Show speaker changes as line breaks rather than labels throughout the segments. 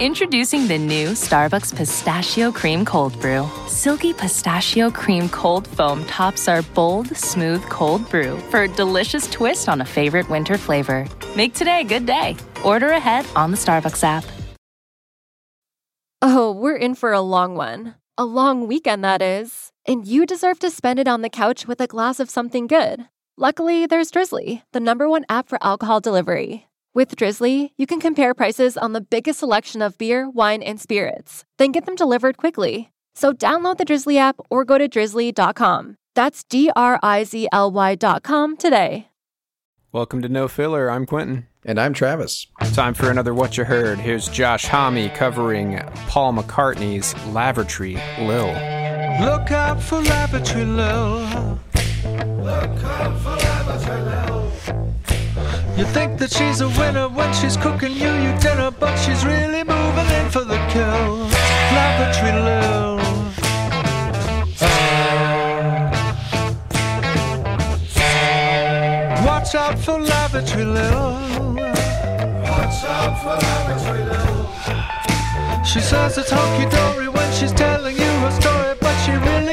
Introducing the new Starbucks Pistachio Cream Cold Brew. Silky pistachio cream cold foam tops our bold, smooth cold brew for a delicious twist on a favorite winter flavor. Make today a good day. Order ahead on the Starbucks app.
Oh, we're in for a long one. A long weekend, that is. And you deserve to spend it on the couch with a glass of something good. Luckily, there's Drizzly, the number one app for alcohol delivery. With Drizzly, you can compare prices on the biggest selection of beer, wine, and spirits, then get them delivered quickly. So download the Drizzly app or go to drizzly.com. That's D R I Z L Y.com today.
Welcome to No Filler. I'm Quentin.
And I'm Travis.
Time for another What You Heard. Here's Josh Homme covering Paul McCartney's Lavatory Lil.
Look out for Lavatory Lil. Look out for Lavatory Lil. You think that she's a winner when she's cooking you your dinner, but she's really moving in for the kill. Lavatory Lil. Watch out for Lavatory Lil. Watch out for Lavatory Lil. She says it's hunky dory when she's telling you her story, but she really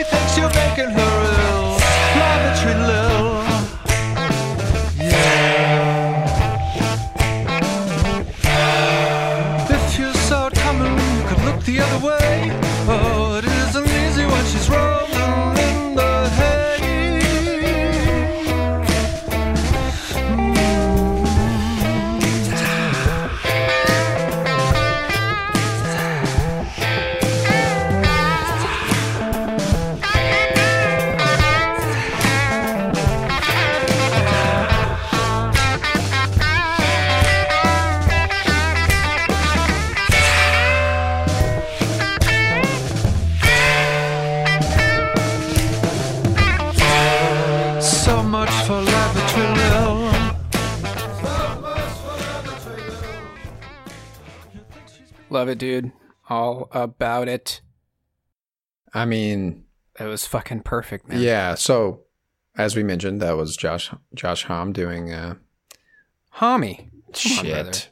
Oh,
Love it, dude. All about it.
I mean,
It was fucking perfect, man.
yeah. So, as we mentioned, that was Josh Josh Homme doing uh,
Homme. Come on,
shit.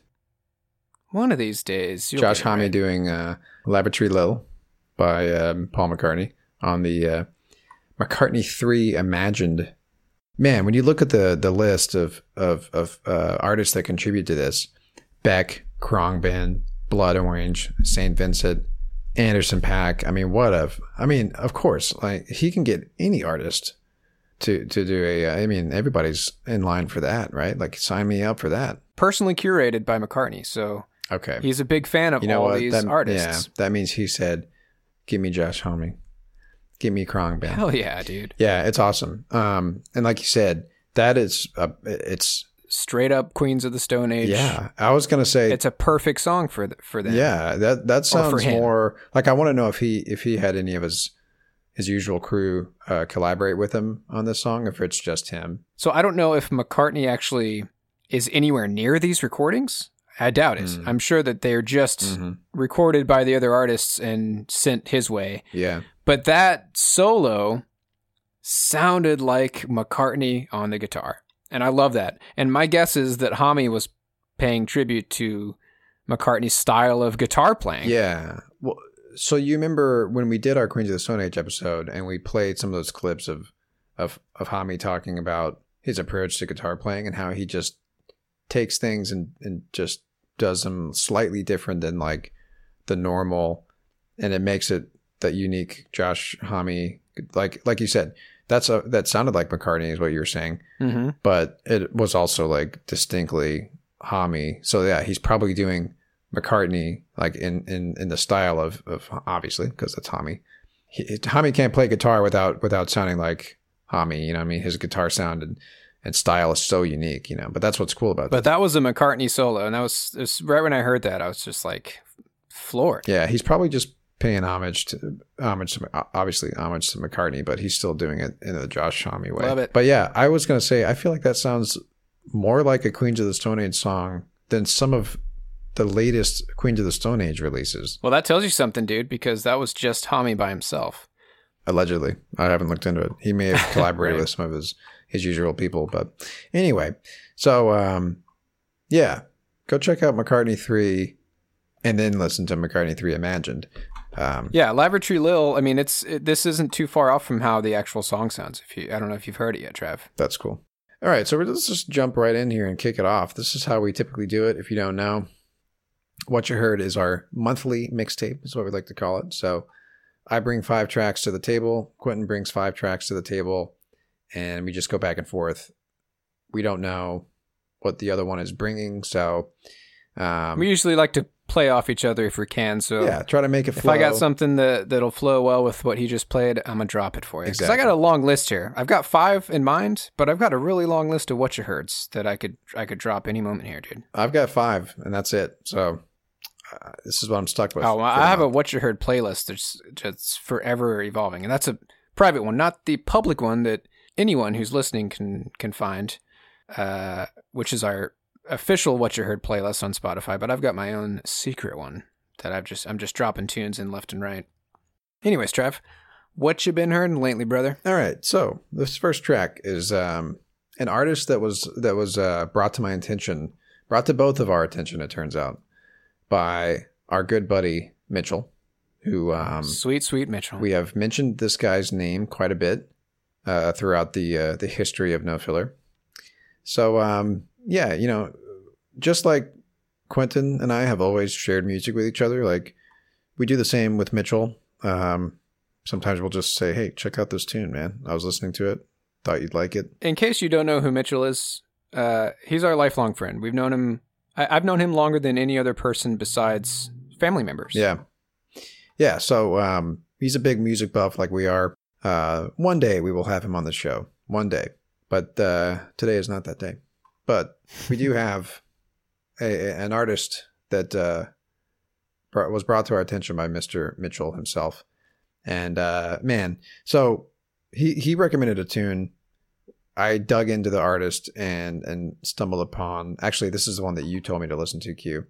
One of these days.
Josh Homme
right.
doing uh, Laboratory Lil by um, Paul McCartney on the uh, McCartney 3 Imagined. Man, when you look at the the list of of, of uh, artists that contribute to this, Beck, Khruangbin, Blood Orange, St. Vincent, Anderson .Paak. I mean, what of? I mean, of course, like he can get any artist to to do a. I mean, everybody's in line for that, right? Like, sign me up for that.
Personally curated by McCartney, so
Okay,
he's a big fan of
you know
all
what?
these
That-
artists.
Yeah, that means he said, "Give me Josh Homme, give me Khruangbin."
Hell yeah, dude.
Yeah, it's awesome. Um, and like you said, that is uh, it's
Straight up Queens of the Stone Age.
yeah. I was gonna say
It's a perfect song for for them.
yeah. That that sounds more like I want to know if he if he had any of his his usual crew uh, collaborate with him on this song, if it's just him.
So I don't know if McCartney actually is anywhere near these recordings. I doubt it.
Mm.
I'm sure that they're just
Mhm.
recorded by the other artists and sent his way.
Yeah,
But that solo sounded like McCartney on the guitar. And I love that. And my guess is that Homme was paying tribute to McCartney's style of guitar playing.
yeah. Well, so you remember when we did our Queens of the Stone Age episode and we played some of those clips of of of Homme talking about his approach to guitar playing and how he just takes things and and just does them slightly different than like the normal, and it makes it that unique Josh Homme Like like you said, that's a that sounded like McCartney is what you were saying,
Mm-hmm.
but it was also like distinctly Homme. So yeah, he's probably doing McCartney like in in in the style of of obviously because that's. He, Homme can't play guitar without without sounding like Homme. You know, what I mean, his guitar sound and, and style is so unique. You know, but that's what's cool about that.
But that was a McCartney solo, and that was, was right when I heard that, I was just like floored.
Yeah, he's probably just paying homage to homage to obviously homage to McCartney, but he's still doing it in the Josh Homme way.
Love it.
But yeah, I was gonna say I feel like that sounds more like a Queens of the Stone Age song than some of the latest Queens of the Stone Age releases.
Well, that tells you something, dude, because that was just Homme by himself.
Allegedly, I haven't looked into it. He may have collaborated
Right.
with some of his his usual people, but anyway. So um, yeah, go check out McCartney three, and then listen to McCartney three Imagined. Um,
Yeah, Lavatory Lil. I mean, it's it, this isn't too far off from how the actual song sounds. If you, I don't know if you've heard it yet, Trev.
That's cool. All right, so we're- let's just jump right in here and kick it off. This is how we typically do it. If you don't know, what you heard is our monthly mixtape, is what we like to call it. So I bring five tracks to the table. Quentin brings five tracks to the table, and we just go back and forth. We don't know what the other one is bringing, so um,
we usually like to play off each other if we can. So
yeah, try to make it.
if
Flow.
I got something that that'll flow well with what he just played, I'm gonna drop it for you. Because I got a long list here. I've got five in mind, but I've got a really long list of what you heards that I could I could drop any moment here, dude.
I've got five, and that's it. So uh, this is what I'm stuck with.
Oh, well, I have a what you heard playlist that's that's forever evolving, and that's a private one, not the public one that anyone who's listening can can find, uh, which is our official what you heard playlist on Spotify. But I've got my own secret one that I've just I'm just dropping tunes in left and right. Anyways, Trev, what you been hearing lately, brother?
All right. So this first track is um, an artist that was that was uh, brought to my attention, brought to both of our attention. It turns out by our good buddy Mitchell, who um,
sweet, sweet Mitchell.
we have mentioned this guy's name quite a bit uh, throughout the uh, the history of No Filler. So um, yeah, you know, just like Quentin and I have always shared music with each other, like we do the same with Mitchell. Um, sometimes we'll just say, "Hey, check out this tune, man. I was listening to it, thought you'd like it."
in case you don't know who Mitchell is, uh, he's our lifelong friend. We've known him. I, I've known him longer than any other person besides family members.
Yeah, yeah. So um, he's a big music buff, like we are. Uh, one day we will have him on the show. One day, but uh, today is not that day. But we do have a, an artist that uh, brought, was brought to our attention by Mister Mitchell himself, and uh, man, so he he recommended a tune. I dug into the artist and and stumbled upon. Actually, this is the one that you told me to listen to. Q.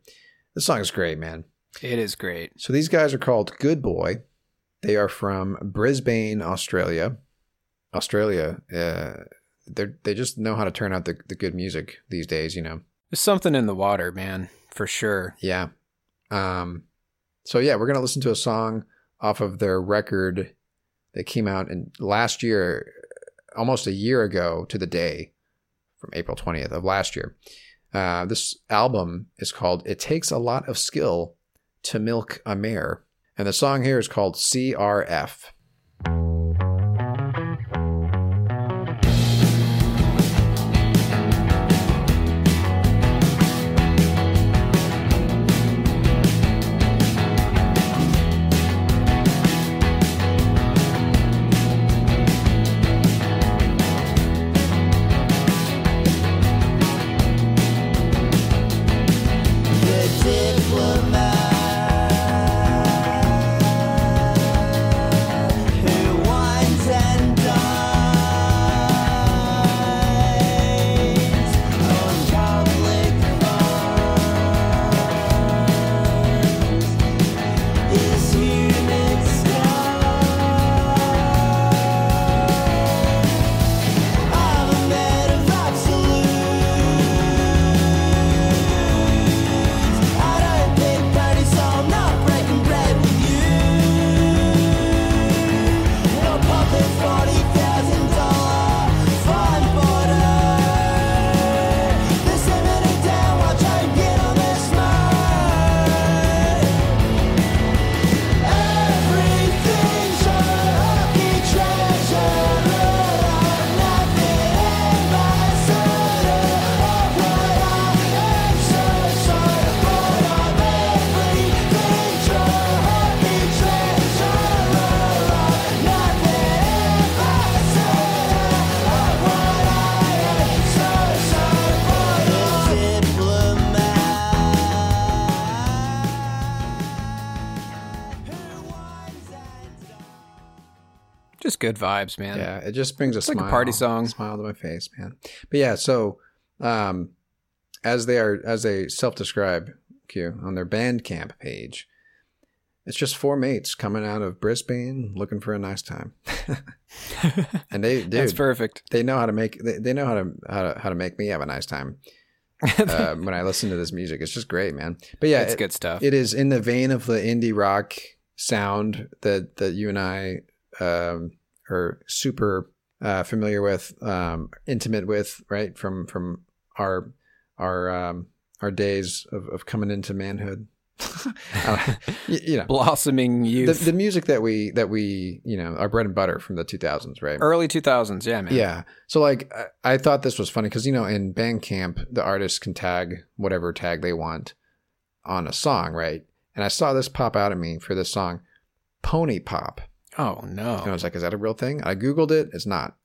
This song is great, man.
It is great.
So these guys are called Good Boy. They are from Brisbane, Australia. Australia, uh, they they just know how to turn out the, the good music these days, you know.
There's something in the water, man, for sure.
Yeah. Um. So yeah, we're gonna listen to a song off of their record that came out in last year, almost a year ago to the day, from April twentieth of last year. Uh, this album is called "It Takes a Lot of Skill to Milk a Mare," and the song here is called "CRF."
Good vibes, man.
Yeah, it just brings a
It's like a
smile,
party song.
smile to my face, man. But yeah, so um, as they are as they self-describe Q on their Bandcamp page, it's just four mates coming out of Brisbane looking for a nice time, and they
That's perfect.
they know how to make they, they know how to how to how to make me have a nice time uh, when I listen to this music. It's just great, man. But yeah,
it's
it-
good stuff.
it is in the vein of the indie rock sound that that you and I um, are super uh, familiar with, um, intimate with, right from from our our um, our days of, of coming into manhood. Uh, you know,
Blossoming
the,
youth.
the music that we that we you know our bread and butter from the 2000s, right?
Early 2000s. Yeah, man.
Yeah. So like I, I thought this was funny because you know in Bandcamp the artists can tag whatever tag they want on a song, right? And I saw this pop out at me for this song, Pony Pop.
Oh, no.
And I was like, is that a real thing? I googled it. It's not.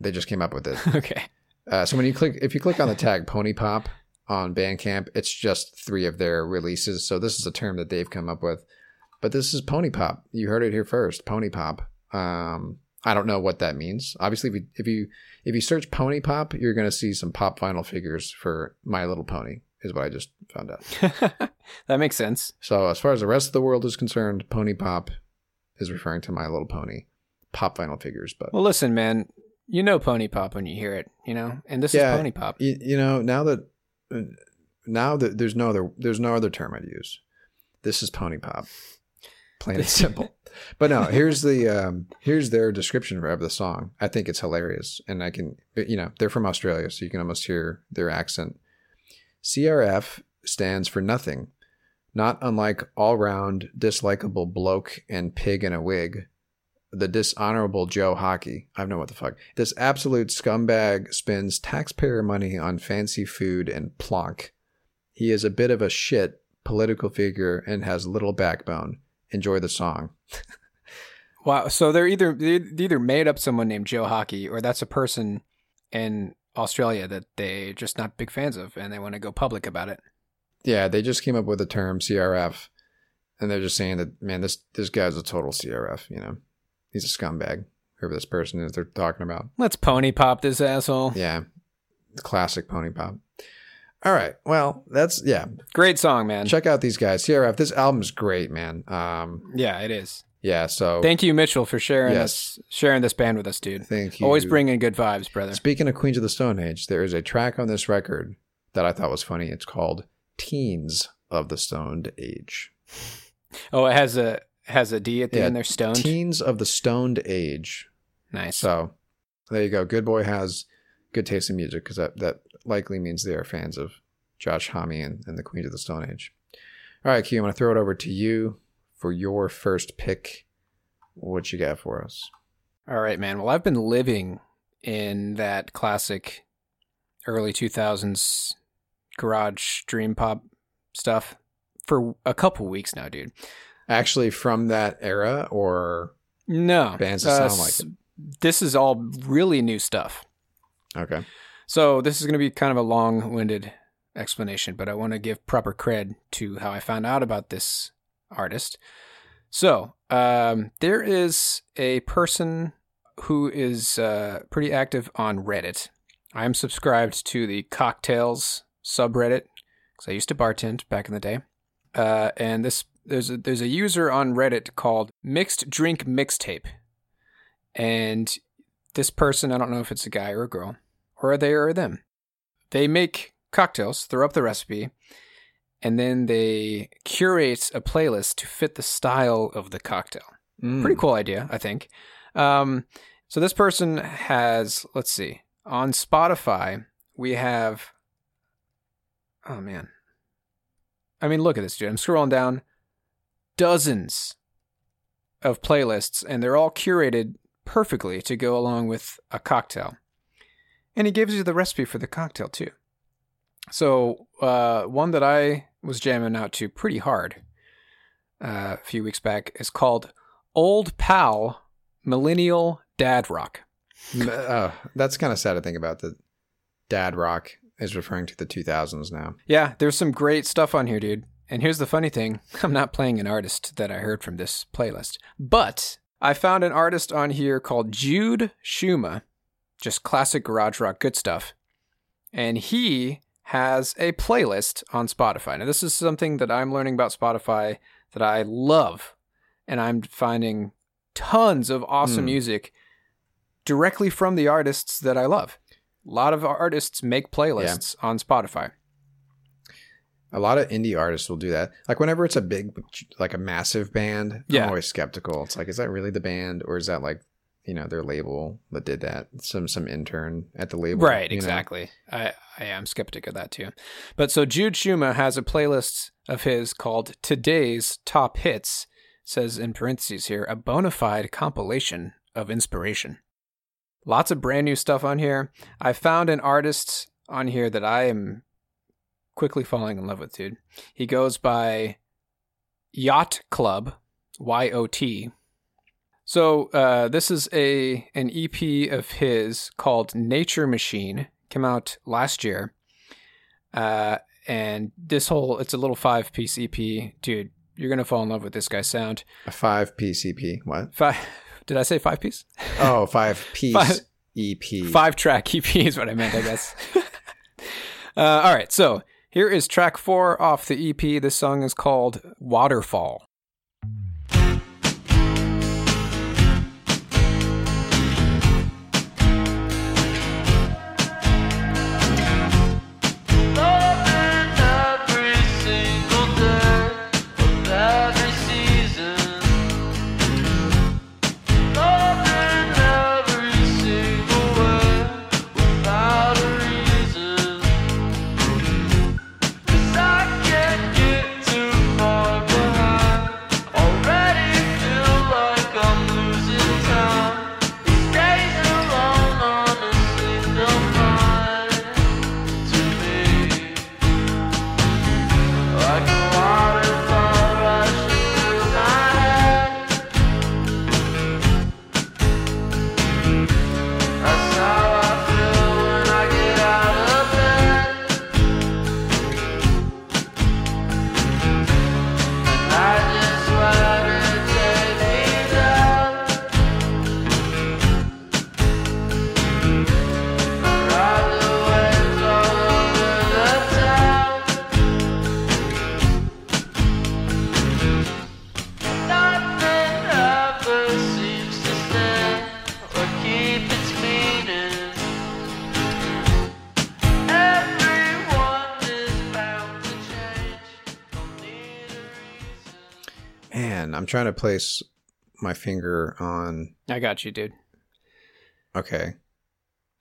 They just came up with it.
okay.
Uh, so when you click, if you click on the tag Pony Pop on Bandcamp, it's just three of their releases. So this is a term that they've come up with. But this is Pony Pop. You heard it here first. Pony Pop. Um, I don't know what that means. Obviously, if you if you, if you search Pony Pop, you're going to see some pop vinyl figures for My Little Pony. Is what I just found out.
that makes sense.
So as far as the rest of the world is concerned, Pony Pop is referring to My Little Pony pop vinyl figures. But
Well, listen, man. You know Pony Pop when you hear it, you know? And this
Yeah.
is Pony Pop.
you, you know now that uh, now that there's no other there's no other term I'd use. This is pony pop, plain and simple. But no, here's the um, here's their description of the song. I think it's hilarious, and I can you know they're from Australia, so you can almost hear their accent. CRF stands for nothing, not unlike all round dislikable bloke and pig in a wig the dishonorable Joe Hockey. I know what the fuck. This absolute scumbag spends taxpayer money on fancy food and plonk. He is a bit of a shit political figure and has little backbone. Enjoy the song.
Wow. So they're either they either made up someone named Joe Hockey, or that's a person in Australia that they just not big fans of, and they want to go public about it.
Yeah, they just came up with the term CRF, and they're just saying that man, this this guy's a total CRF. You know, he's a scumbag. Whoever this person is, they're talking about.
Let's pony pop this asshole.
Yeah, classic pony pop. All right, well, that's yeah.
Great song, man.
Check out these guys. CRF. This album's great, man. Um,
Yeah, it is.
yeah. So
Thank you, Mitchell, for sharing
Yes.
this sharing this band with us, dude.
Thank you.
Always bringing good vibes, brother.
Speaking of Queens of the Stone Age, there is a track on this record that I thought was funny. It's called "Teens of the Stoned Age."
Oh, it has a has a D at the
Yeah,
end. They're stoned.
Teens of the Stoned Age.
nice.
So there you go. Good boy has good taste in music because that, that likely means they are fans of Josh Homme and, and the Queens of the Stone Age. All right, Q, I'm going to throw it over to you for your first pick. What you got for us?
All right, man. Well, I've been living in that classic early 2000s garage dream pop stuff for a couple weeks now, dude.
Actually, from that era, or
No.
Bands that sound like
s- This is all really new stuff.
okay,
So this is going to be kind of a long-winded explanation, but I want to give proper cred to how I found out about this artist. So um, there is a person who is uh, pretty active on Reddit. I'm subscribed to the Cocktails subreddit because I used to bartend back in the day. Uh, and this there's a, there's a user on Reddit called Mixed Drink Mixtape, and this person I don't know if it's a guy or a girl or a they or them. They make cocktails, throw up the recipe, and then they curate a playlist to fit the style of the cocktail.
Mm.
Pretty cool idea, I think. Um, so this person has, let's see, on Spotify, we have, oh man. I mean, look at this, dude. I'm scrolling down dozens of playlists, and they're all curated perfectly to go along with a cocktail. And he gives you the recipe for the cocktail, too. So, uh, one that I was jamming out to pretty hard uh, a few weeks back is called Old Pal Millennial Dad Rock.
Uh, that's kind of sad to think about. the dad rock is referring to the 2000s now.
Yeah, there's some great stuff on here, dude. And here's the funny thing I'm not playing an artist that I heard from this playlist, but I found an artist on here called Jude Schuma, just classic garage rock, good stuff. And he has a playlist on Spotify. Now, this is something that I'm learning about Spotify that I love, and I'm finding tons of awesome
Hmm.
music directly from the artists that I love. A lot of artists make playlists on Spotify.
A lot of indie artists will do that. Like whenever it's a big, like a massive band,
Yeah.
I'm always skeptical. It's like, is that really the band, or is that like, you know, their label that did that? Some some intern at the label,
Right,
you know?
exactly. I, I am skeptic of that too. But so Jude Schuma has a playlist of his called Today's Top Hits, says in parentheses here, a bona fide compilation of inspiration. Lots of brand new stuff on here. I found an artist on here that I am quickly falling in love with, dude. He goes by Yot Club, Y O T. So uh, this is a an EP of his called Nature Machine. Came out last year, uh, and this whole it's a little five piece EP, dude. You're gonna fall in love with this guy's sound.
A five PCP. What?
Five? Did I say five piece?
Oh, five piece
Five-
EP.
Five track EP is what I meant, I guess. uh, all right, so here is track four off the EP. This song is called Waterfall.
Trying to place my finger on.
I got you, dude.
Okay,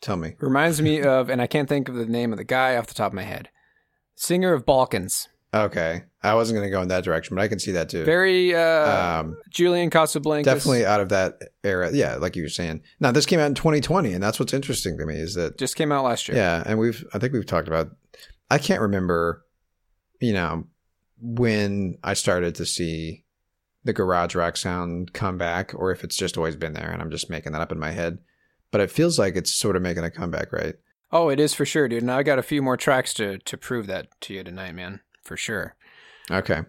tell me.
Reminds me of, and I can't think of the name of the guy off the top of my head. Singer of Balkans.
Okay, I wasn't going to go in that direction, but I can see that too.
Very uh,
um,
Julian Casablancas.
definitely out of that era. Yeah, like you were saying. Now this came out in 2020, and that's what's interesting to me is that
just came out last year.
yeah, and we've I think we've talked about. I can't remember, you know, when I started to see the garage rock sound come back, or if it's just always been there, and I'm just making that up in my head. But it feels like it's sort of making a comeback, right?
Oh, it is for sure, dude. And I got a few more tracks to to prove that to you tonight, man. For sure.
Okay.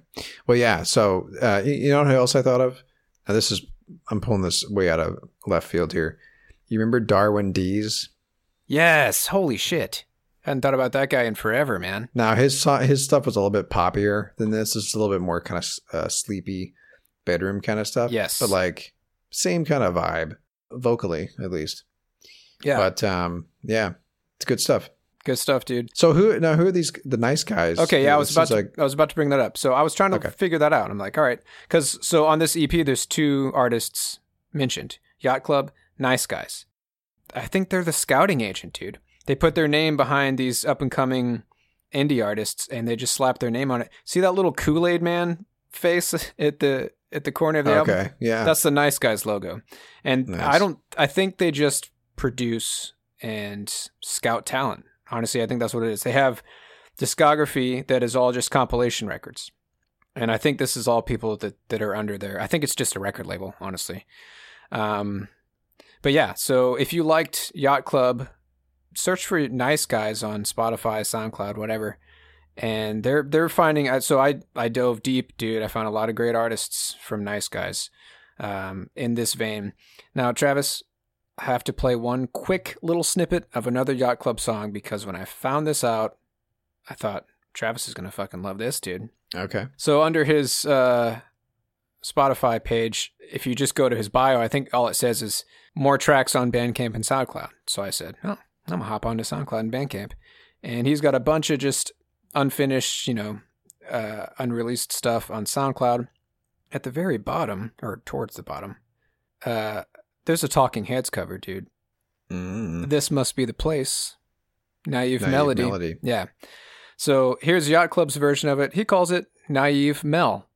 Well, yeah. So, uh, you know what else I thought of? Now, this is, I'm pulling this way out of left field here. You remember Darwin Deez?
Yes. Holy shit. I Hadn't thought about that guy in forever, man.
Now, his his stuff was a little bit poppier than this. It's a little bit more kind of uh, sleepy bedroom kind of stuff.
Yes.
But like, same kind of vibe, vocally, at least.
Yeah.
But, um, yeah, it's good stuff.
Good stuff, dude.
So, who, now, who are these, the nice guys?
Okay, yeah, I was about to,
like,
I was about to bring that up. So I was trying to
Okay.
figure that out. I'm like, all right, because so on this EP, there's two artists mentioned: Yot Club, Nice Guys. I think they're the scouting agent, dude. They put their name behind these up and coming indie artists, and they just slap their name on it. See that little Kool Aid Man face at the at the corner of the album?
okay, yeah.
That's the Nice Guys logo. And
Nice.
I don't I think they just produce and scout talent. Honestly, I think that's what it is. They have discography that is all just compilation records. And I think this is all people that, that are under there. I think it's just a record label, honestly. Um, but yeah, so if you liked Yot Club, search for Nice Guys on Spotify, SoundCloud, whatever. And they're they're finding so I I dove deep, dude. I found a lot of great artists from Nice Guys. um, in this vein. Now, Travis, I have to play one quick little snippet of another Yot Club song because when I found this out, I thought Travis is gonna fucking love this, dude.
Okay.
So under his uh, Spotify page, if you just go to his bio, I think all it says is more tracks on Bandcamp and SoundCloud. So I said, oh, I'm gonna hop onto SoundCloud and Bandcamp, and he's got a bunch of just unfinished, you know, uh, unreleased stuff on SoundCloud. At the very bottom, or towards the bottom, uh, there's a Talking Heads cover, dude.
Mm.
This must be the place. Naive,
Naive
melody.
Melody.
Yeah. So here's Yot Club's version of it. He calls it Naive Mel.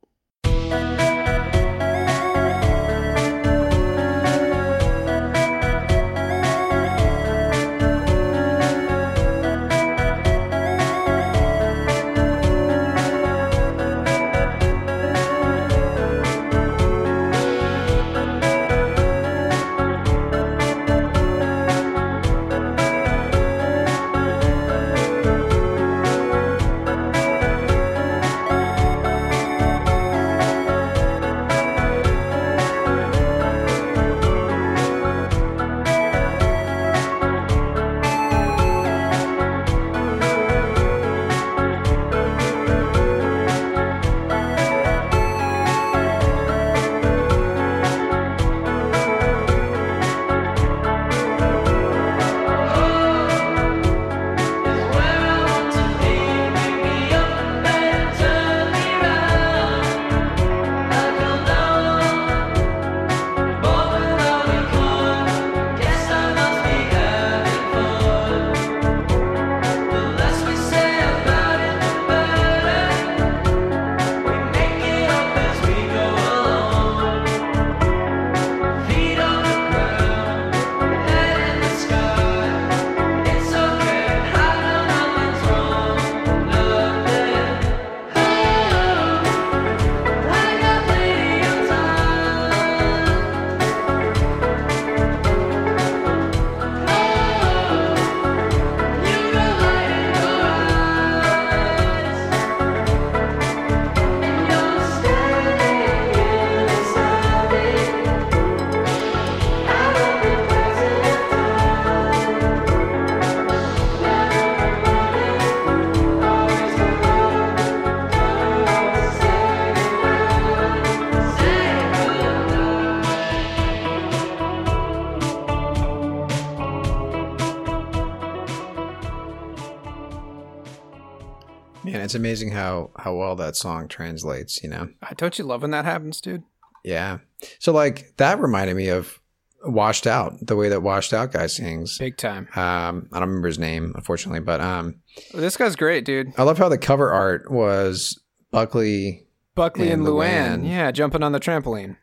It's amazing how how well that song translates. You know.
Uh, Don't you love when that happens, dude?
Yeah. So like that reminded me of Washed Out, the way that Washed Out guy sings.
Big time.
Um, I don't remember his name, unfortunately, but um,
This guy's great, dude.
I love how the cover art was Buckley.
Buckley and,
And
Luanne.
Luanne.
Yeah, jumping on the trampoline.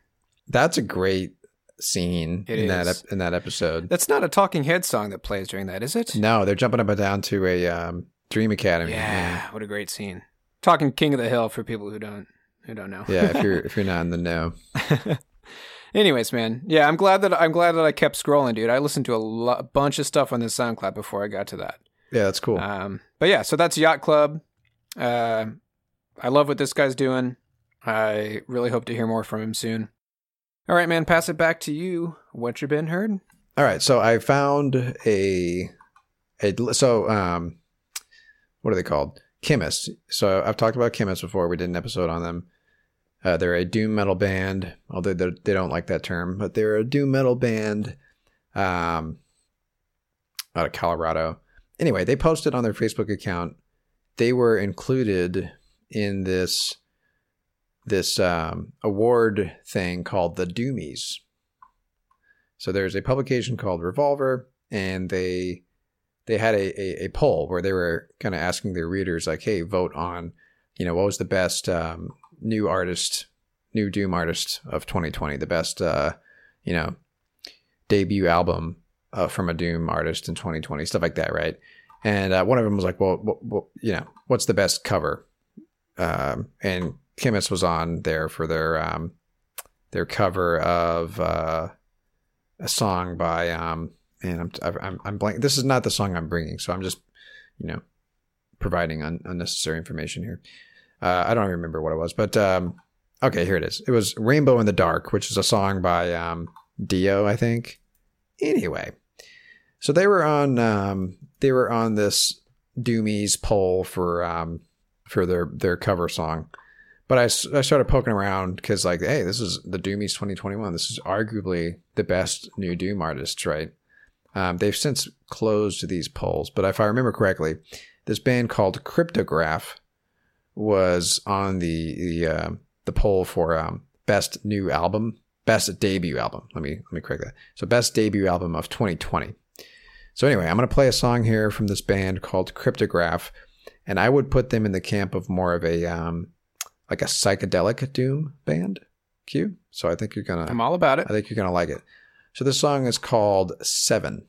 That's a great scene
It
in that
is.
ep- in that episode.
That's not a Talking Head song that plays during that, is it?
No, they're jumping up and down to a um, Dream Academy.
Yeah, what a great scene. Talking King of the Hill for people who don't who don't know.
Yeah, if you're if you're not in the know.
Anyways, man, yeah, I'm glad that I'm glad that I kept scrolling, dude. I listened to a lo- bunch of stuff on this SoundCloud before I got to that.
Yeah, that's cool.
Um, but yeah, so that's Yot Club. Uh, I love what this guy's doing. I really hope to hear more from him soon. All right, man, pass it back to you. What you been heard?
All right, so I found a a so um what are they called? Khemmis. So I've talked about Khemmis before. We did an episode on them. Uh, they're a doom metal band, although they don't like that term, but they're a doom metal band um out of Colorado. Anyway, they posted on their Facebook account they were included in this this um, award thing called the Doomies. So there's a publication called Revolver, and they they had a, a, a poll where they were kind of asking their readers like, "Hey, vote on, you know, what was the best um, new artist, new Doom artist of 2020, the best, uh, you know, debut album uh, from a Doom artist in 2020, stuff like that, right?" And uh, one of them was like, "Well, you know, what's the best cover?" Um, and Khemmis was on there for their um, their cover of uh, a song by um, man, I'm I'm I'm blank. This is not the song I'm bringing, so I'm just you know providing un- unnecessary information here. Uh, I don't remember what it was, but um, okay, here it is. It was Rainbow in the Dark, which is a song by um, Dio, I think. Anyway, so they were on um, they were on this Doomies poll for um, for their their cover song. But I, I started poking around because like, hey, this is the Doomies 2021. This is arguably the best new Doom artist, right? Um, they've since closed these polls, but if I remember correctly, this band called Kryptograf was on the the uh, the poll for um, best new album, best debut album. Let me let me correct that. So best debut album of 2020. So anyway, I'm gonna play a song here from this band called Kryptograf, and I would put them in the camp of more of a um, like a psychedelic doom band. Q. So I think you're gonna.
I'm all about it.
I think you're gonna like it. So this song is called Seven.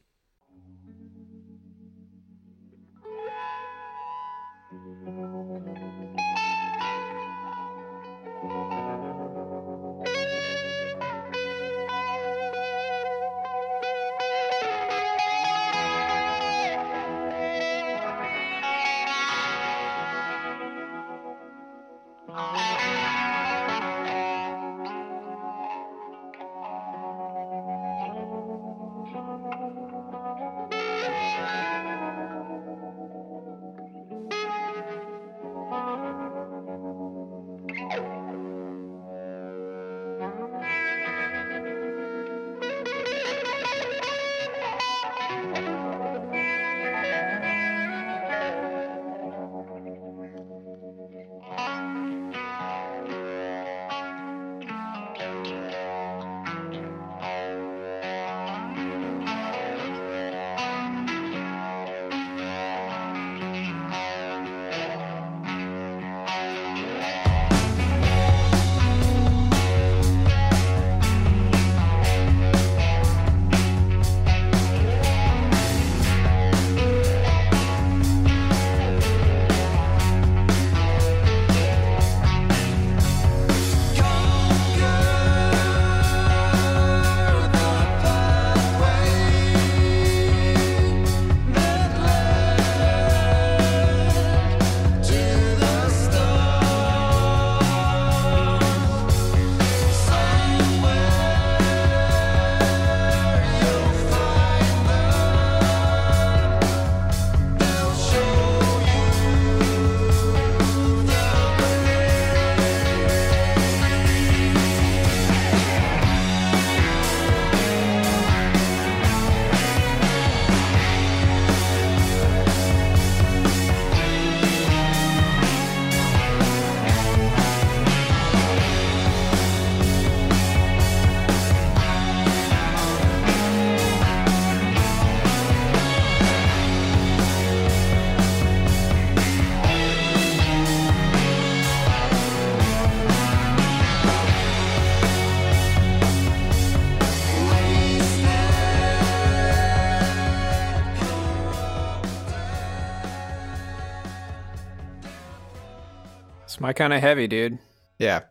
My kind of heavy, dude.
Yeah.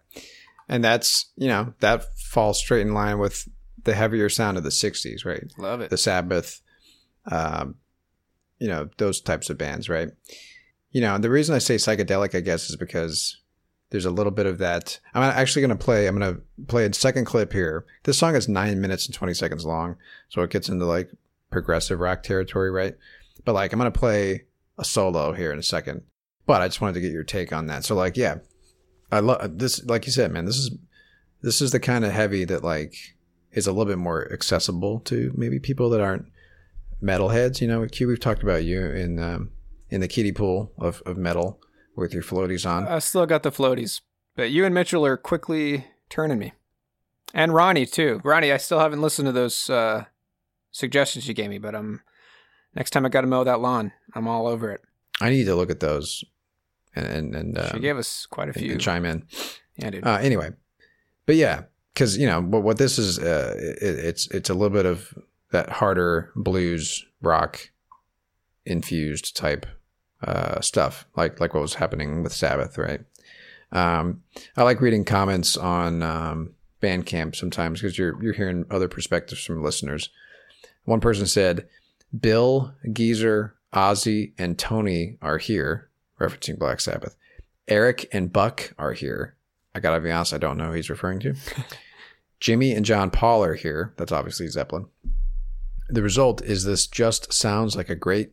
And that's, you know, that falls straight in line with the heavier sound of the 60s, right?
Love it.
The Sabbath, um, you know, those types of bands, right? You know, the reason I say psychedelic, I guess, is because there's a little bit of that. I'm actually going to play, I'm going to play a second clip here. This song is nine minutes and 20 seconds long. So it gets into like progressive rock territory, right? But like, I'm going to play a solo here in a second. But I just wanted to get your take on that. So like, yeah, I love this. Like you said, man, this is this is the kind of heavy that like is a little bit more accessible to maybe people that aren't metalheads. You know, Q, we've talked about you in um, in the kiddie pool of, of metal with your floaties on.
I still got the floaties, but you and Mitchell are quickly turning me, and Ronnie too. Ronnie, I still haven't listened to those uh, suggestions you gave me, but um, next time I got to mow that lawn, I'm all over it.
I need to look at those and and, and
she
um,
gave us quite a few.
and chime in.
yeah, dude.
Uh, anyway, but yeah, because you know what, what this is, uh, it, it's it's a little bit of that harder blues rock infused type uh, stuff, like like what was happening with Sabbath, right? Um, I like reading comments on um, Bandcamp sometimes because you're you're hearing other perspectives from listeners. One person said, "Bill, Geezer, Ozzy, and Tony are here," referencing Black Sabbath. Eric and Buck are here. I gotta be honest, I don't know who he's referring to. Jimmy and John Paul are here. That's obviously Zeppelin. The result is this just sounds like a great.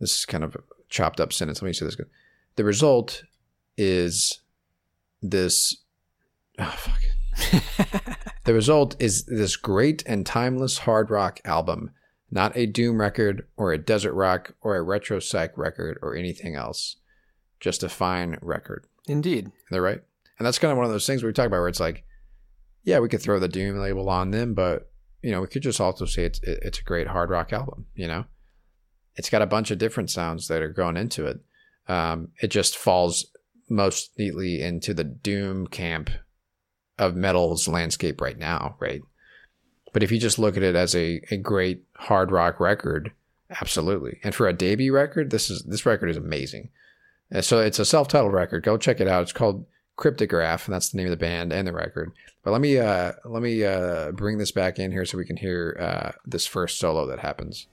This is kind of a chopped up sentence. Let me say this. Good. The result is this. Oh fuck. the result is this great and timeless hard rock album, not a doom record or a desert rock or a retro psych record or anything else. Just a fine record.
Indeed.
They're right. And that's kind of one of those things we talk about where it's like, yeah, we could throw the doom label on them, but you know, we could just also say it's it- it's a great hard rock album. You know, it's got a bunch of different sounds that are going into it. Um, it just falls most neatly into the doom camp of metal's landscape right now, right? But if you just look at it as a, a great hard rock record, absolutely. And for a debut record, this is this record is amazing. Uh, So it's a self-titled record. Go check it out. It's called Kryptograf, and that's the name of the band and the record. But let me uh, let me uh, bring this back in here so we can hear uh, this first solo that happens.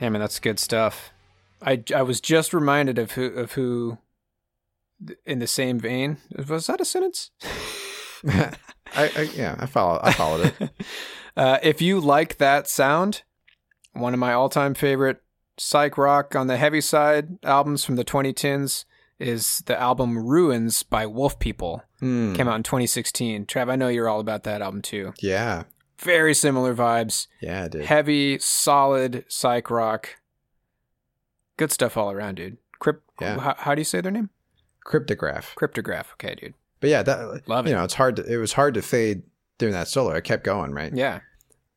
Yeah, man, that's good stuff. I, I was just reminded of who of who in the same vein. Was that a sentence?
I, I yeah, I follow. I followed it.
Uh, if you like that sound, one of my all-time favorite psych rock on the heavy side albums from the 2010s is the album Ruins by Wolf People.
Hmm.
Came out in 2016. Trav, I know you're all about that album too.
Yeah,
Very similar vibes.
yeah, did.
Heavy, solid psych rock. Good stuff all around, dude. Crypt.
Yeah.
How, how do you say their name?
Kryptograf.
Kryptograf. Okay, dude.
But yeah, that
Love
you
it.
know, it's hard to it was hard to fade during that solo. It kept going, right?
Yeah.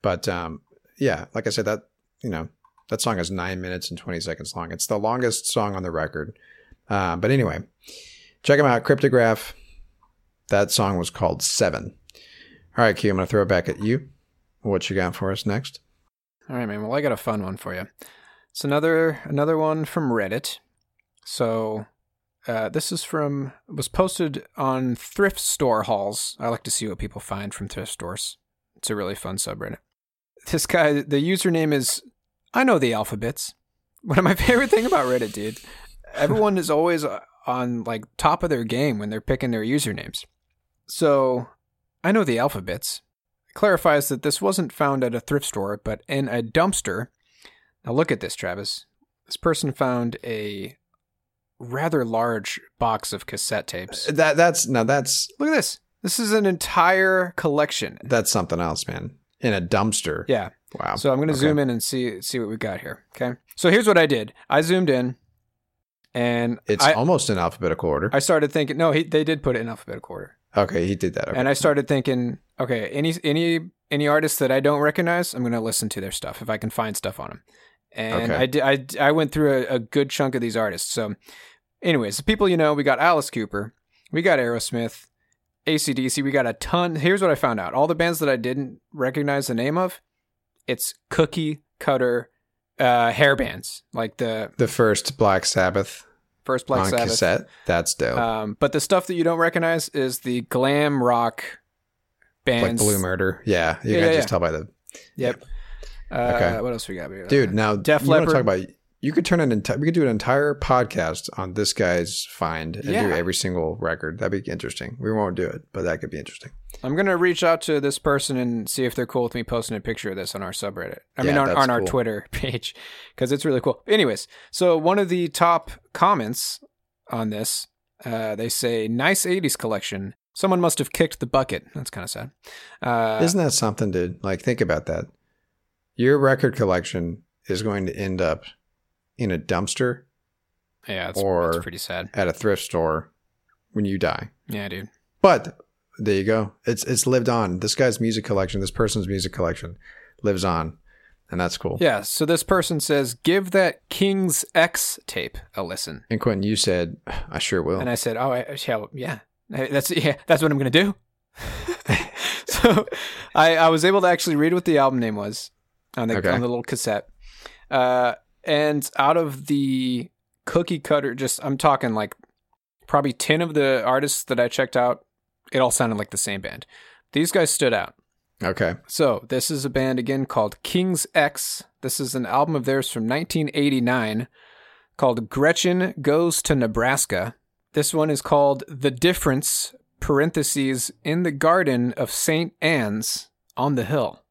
But um, yeah, like I said, that you know that song is nine minutes and twenty seconds long. It's the longest song on the record. Uh, but anyway, check them out. Kryptograf. That song was called Seven. All right, Q. I'm gonna throw it back at you. What you got for us next?
All right, man. Well, I got a fun one for you. It's another another one from Reddit. So, uh, this is from was posted on thrift store hauls. I like to see what people find from thrift stores. It's a really fun subreddit. This guy, the username is I know the alphabets. One of my favorite thing about Reddit, dude. Everyone is always on like top of their game when they're picking their usernames. So, I know the alphabets clarifies that this wasn't found at a thrift store, but in a dumpster. Now look at this, Travis. This person found a rather large box of cassette tapes.
Uh, that that's now that's
Look at this. This is an entire collection.
that's something else, man. In a dumpster.
Yeah.
Wow.
So I'm going to
Okay.
zoom in and see see what we got here. Okay. So here's what I did. I zoomed in, and
It's
I,
almost in alphabetical order.
I started thinking. No, he, they did put it in alphabetical order.
okay, he did that. Okay.
And I started thinking, okay, any any any artists that I don't recognize, I'm going to listen to their stuff if I can find stuff on them. And
Okay.
I did. I I went through a, a good chunk of these artists. So, anyways, the people you know, we got Alice Cooper, we got Aerosmith, ACDC, we got a ton. Here's what I found out: all the bands that I didn't recognize the name of, it's cookie cutter uh, hair bands, like the
The first Black Sabbath
first Black
on
Sabbath.
cassette. That's dope.
Um, but the stuff that you don't recognize is the glam rock
like. Blue Murder. Yeah, you
Yeah,
can
yeah,
just
yeah.
tell by the
Yep. Uh,
Okay.
What else we got?
dude. Now,
Def
you want to
Leppard.
talk about? You could turn an entire. We could do an entire podcast on this guy's find and do every single record. That'd be interesting. We won't do it, but that could be interesting.
I'm gonna reach out to this person and see if they're cool with me posting a picture of this on our subreddit. I mean, on, on our
cool.
Twitter page because it's really cool. Anyways, so one of the top comments on this, uh, they say, "Nice '80s collection." Someone must have kicked the bucket. That's kind of sad. Uh,
Isn't that something, dude? Like, think about that. Your record collection is going to end up in a dumpster
yeah, it's,
or-
pretty sad.
at a thrift store when you die.
Yeah, dude.
But there you go. It's it's lived on. This guy's music collection, this person's music collection, lives on, and that's cool.
Yeah. So this person says, "Give that King's X tape a listen."
And Quentin, you said, "I sure will."
And I said, "Oh, I, yeah, yeah, that's yeah, that's what I'm gonna do." so, I I was able to actually read what the album name was on the
Okay.
on the little cassette, uh, and out of the cookie cutter, just I'm talking like probably ten of the artists that I checked out, it all sounded like the same band. These guys stood out.
okay.
So this is a band again called King's X. This is an album of theirs from 1989 called Gretchen Goes to Nebraska. This one is called The Difference, parentheses, in the Garden of St. Anne's on the Hill.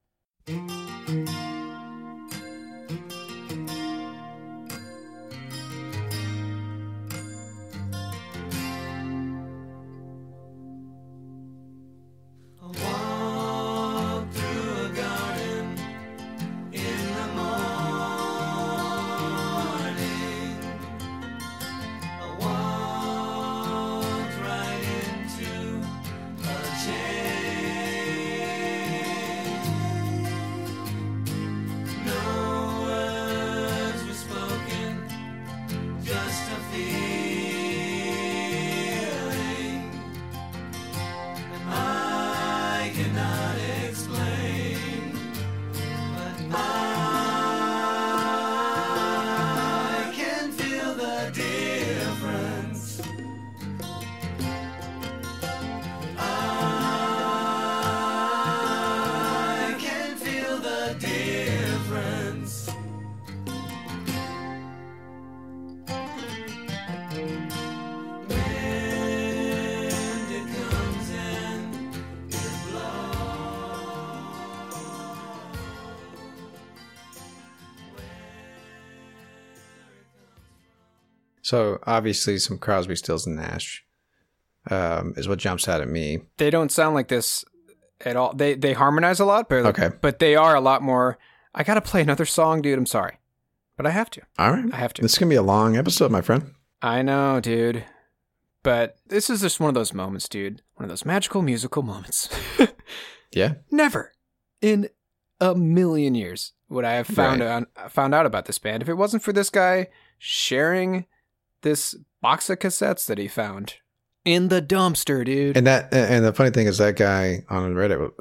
So obviously, some Crosby, Stills, and Nash um, is what jumps out at me.
They don't sound like this at all. They they harmonize a lot, but
Okay.
but they are a lot more. I gotta play another song, dude. I'm sorry, but I have to.
All right,
I have to.
This is gonna be a long episode, my friend.
I know, dude. But this is just one of those moments, dude. One of those magical musical moments.
Yeah,
Never in a million years would I have found
Right.
out found out about this band if it wasn't for this guy sharing this box of cassettes that he found in the dumpster, dude.
and that and the funny thing is that guy on Reddit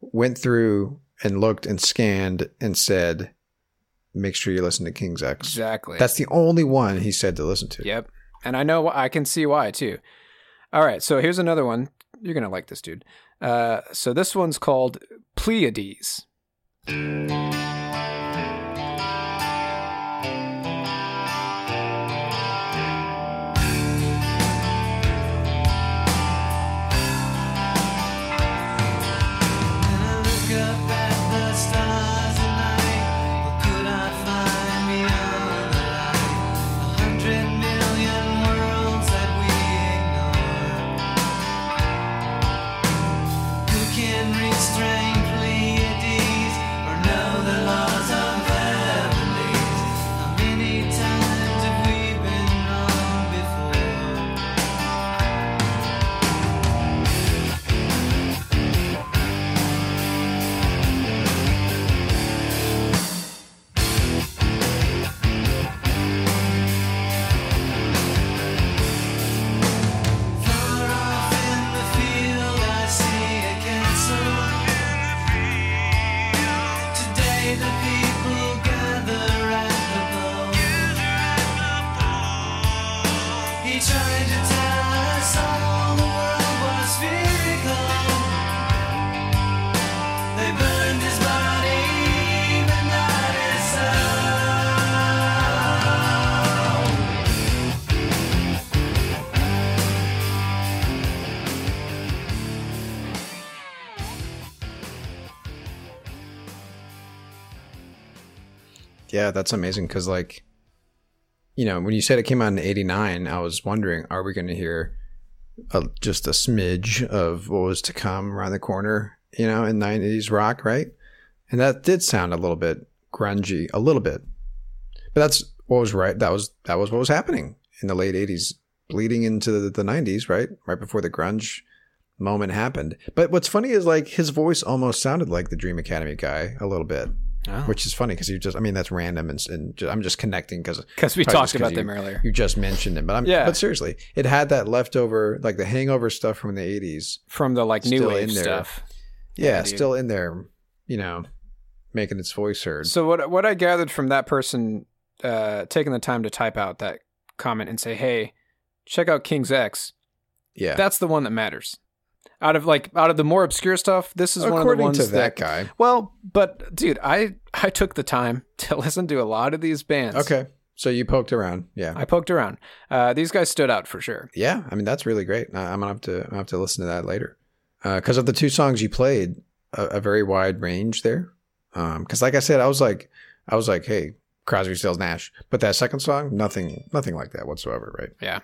went through and looked and scanned and said, "Make sure you listen to King's X."
exactly.
That's the only one he said to listen to.
Yep. And I know I can see why too. All right, so here's another one. You're gonna like this, dude. Uh, so this one's called
Pleiades.
Yeah, that's amazing because, like, you know, when you said it came out in '89, I was wondering, are we going to hear a, just a smidge of what was to come around the corner, you know, in '90s rock, right? And that did sound a little bit grungy, a little bit, but that's what was right. That was that was what was happening in the late '80s, bleeding into the, the '90s, right? Right before the grunge moment happened. But what's funny is like his voice almost sounded like the Dream Academy guy a little bit.
Oh.
Which is funny because you just, I mean, that's random and, and ju- I'm just connecting because
Because we talked about them earlier.
You just mentioned it, but I'm,
Yeah.
but seriously, it had that leftover, like the hangover stuff from the 80s.
From the like new
Still
wave
in there.
stuff.
Yeah,
Yeah,
still in there, you know, making its voice heard.
So what what I gathered from that person uh, taking the time to type out that comment and say, "Hey, check out King's X."
yeah.
That's the one that matters. Out of like out of the more obscure stuff, this is one of the ones
to that guy.
Well, but dude, I I took the time to listen to a lot of these bands.
Okay. So you poked around. Yeah.
I poked around. Uh, these guys stood out for sure.
Yeah, I mean that's really great. I'm gonna have to I'm gonna have to listen to that later because of the two songs you played, a, a very wide range there. Because like I said, I was like I was like, hey, Crosby, Stills, Nash, but that second song, nothing nothing like that whatsoever, right?
Yeah,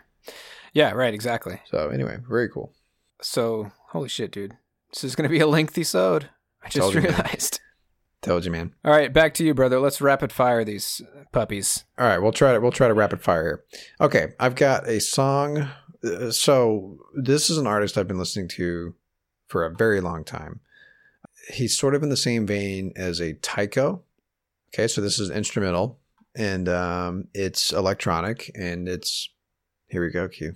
yeah, right, exactly.
So anyway, very cool.
So holy shit, dude, this is gonna be a lengthy sode. I just
Told you,
realized.
Told you, man.
All right, back to you, brother. Let's rapid fire these puppies.
All right, we'll try to we'll try to rapid fire here. Okay, I've got a song. uh, So this is an artist I've been listening to for a very long time. He's sort of in the same vein as a Tycho. Okay, so this is instrumental and um, it's electronic and it's here we go. Cue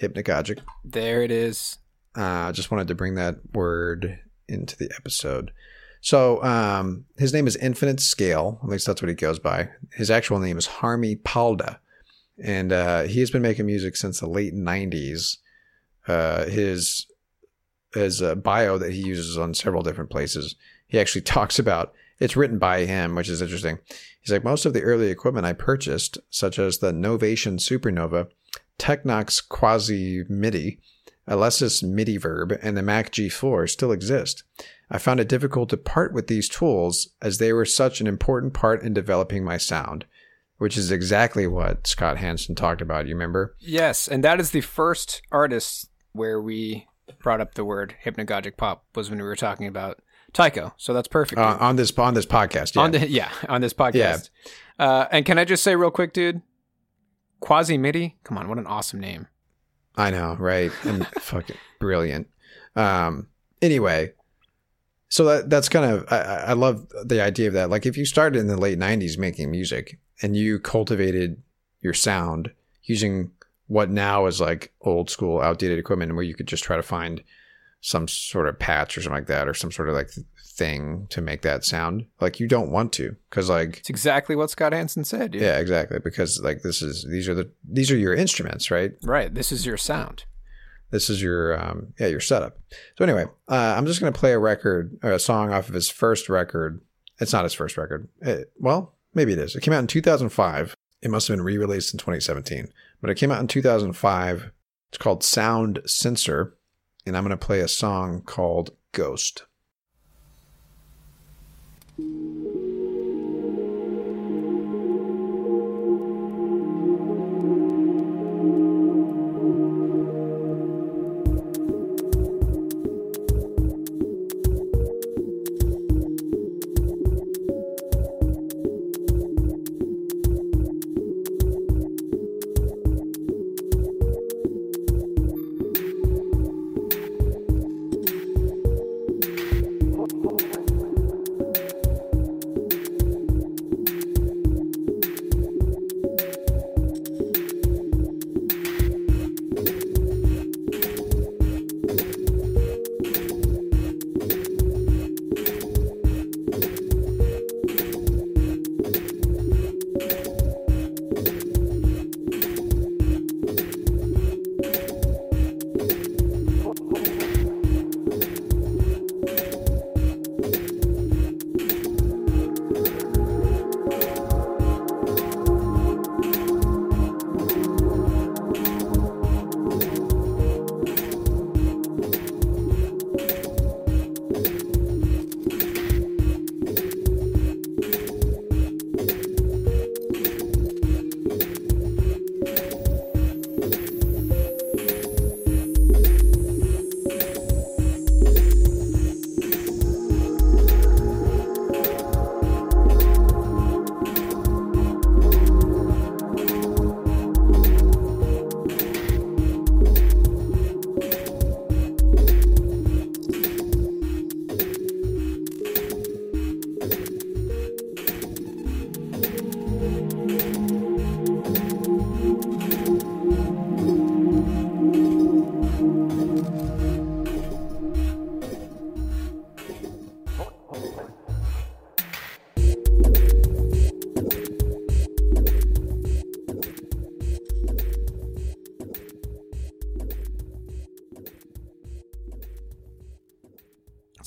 hypnagogic.
There it is.
I uh, just wanted to bring that word into the episode. So um, his name is Infinite Scale. At least that's what he goes by. His actual name is Harmi Palda, and uh, he has been making music since the late '90s. Uh, his his uh, bio that he uses on several different places. He actually talks about it's written by him, which is interesting. He's like most of the early equipment I purchased, such as the Novation Supernova, Technox Quasimidi, Alessis MIDI Verb, and the Mac G4 still exist. I found it difficult to part with these tools as they were such an important part in developing my sound, which is exactly what Scott Hansen talked about. You remember?
Yes, and that is the first artist where we brought up the word hypnagogic pop was when we were talking about Tycho. So that's perfect.
Uh, on this on this podcast. Yeah.
On the yeah, on this podcast. Uh, and can I just say real quick, dude? Quasimidi. Come on, what an awesome name.
I know, right? And fucking brilliant. Um, anyway, so that that's kind of I, I I love the idea of that. Like if you started in the late '90s making music and you cultivated your sound using what now is like old school, outdated equipment, where you could just try to find some sort of patch or something like that, or some sort of like thing to make that sound. Like you don't want to, because like
It's exactly what Scott Hansen said, dude.
yeah, exactly. Because like this is these are the these are your instruments, right?
Right. This is your sound.
this is your um, yeah your setup. So anyway, uh, I'm just gonna play a record, or a song off of his first record. It's not his first record. It- well, maybe it is. It came out in 2005. It must have been re-released in 2017, but it came out in 2005. It's called Sound Sensor, and I'm gonna play a song called Ghost.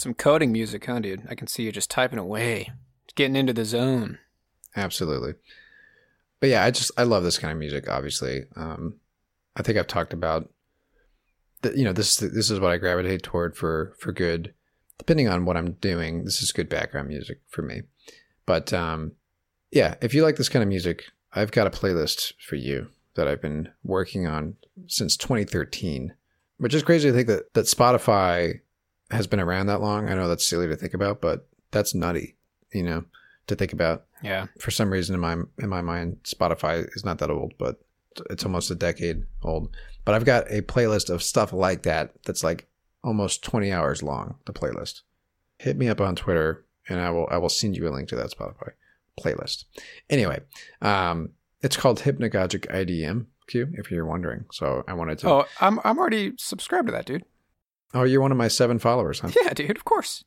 Some coding music, huh, dude? I can see you just typing away, getting into the zone.
Absolutely. But yeah, I just I love this kind of music. Obviously, um, I think I've talked about that. You know, this this is what I gravitate toward for for good. Depending on what I'm doing, this is good background music for me. But um, yeah, if you like this kind of music, I've got a playlist for you that I've been working on since 2013, which is crazy to think that that Spotify has been around that long. I know that's silly to think about, but that's nutty, you know, to think about.
Yeah.
For some reason in my in my mind, Spotify is not that old, but it's almost a decade old. But I've got a playlist of stuff like that that's like almost 20 hours long, the playlist. Hit me up on Twitter and I will I will send you a link to that Spotify playlist. Anyway, um, it's called Hypnagogic IDM Q, if you're wondering. So I wanted to.
Oh, I'm I'm already subscribed to that, dude.
Oh, you're one of my seven followers, huh?
Yeah, dude. Of course.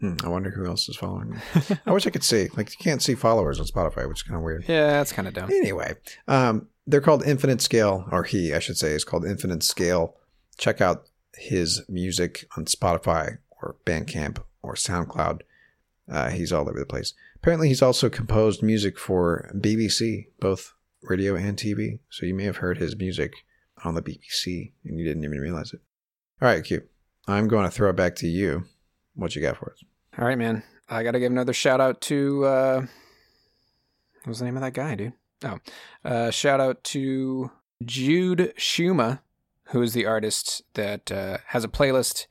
Hmm, I wonder who else is following me. I wish I could see. Like you can't see followers on Spotify, which is kind of weird.
Yeah, that's kind of dumb.
Anyway, um, they're called Infinite Scale, or he, I should say, is called Infinite Scale. Check out his music on Spotify or Bandcamp or SoundCloud. Uh, he's all over the place. Apparently, he's also composed music for BBC, both radio and TV. So you may have heard his music on the BBC and you didn't even realize it. All right, Q. I'm going to throw it back to you. What you got for us?
All right, man. I got to give another shout out to uh what was the name of that guy, dude? Oh. Uh shout out to Jude Schuma, who is the artist that uh, has a playlist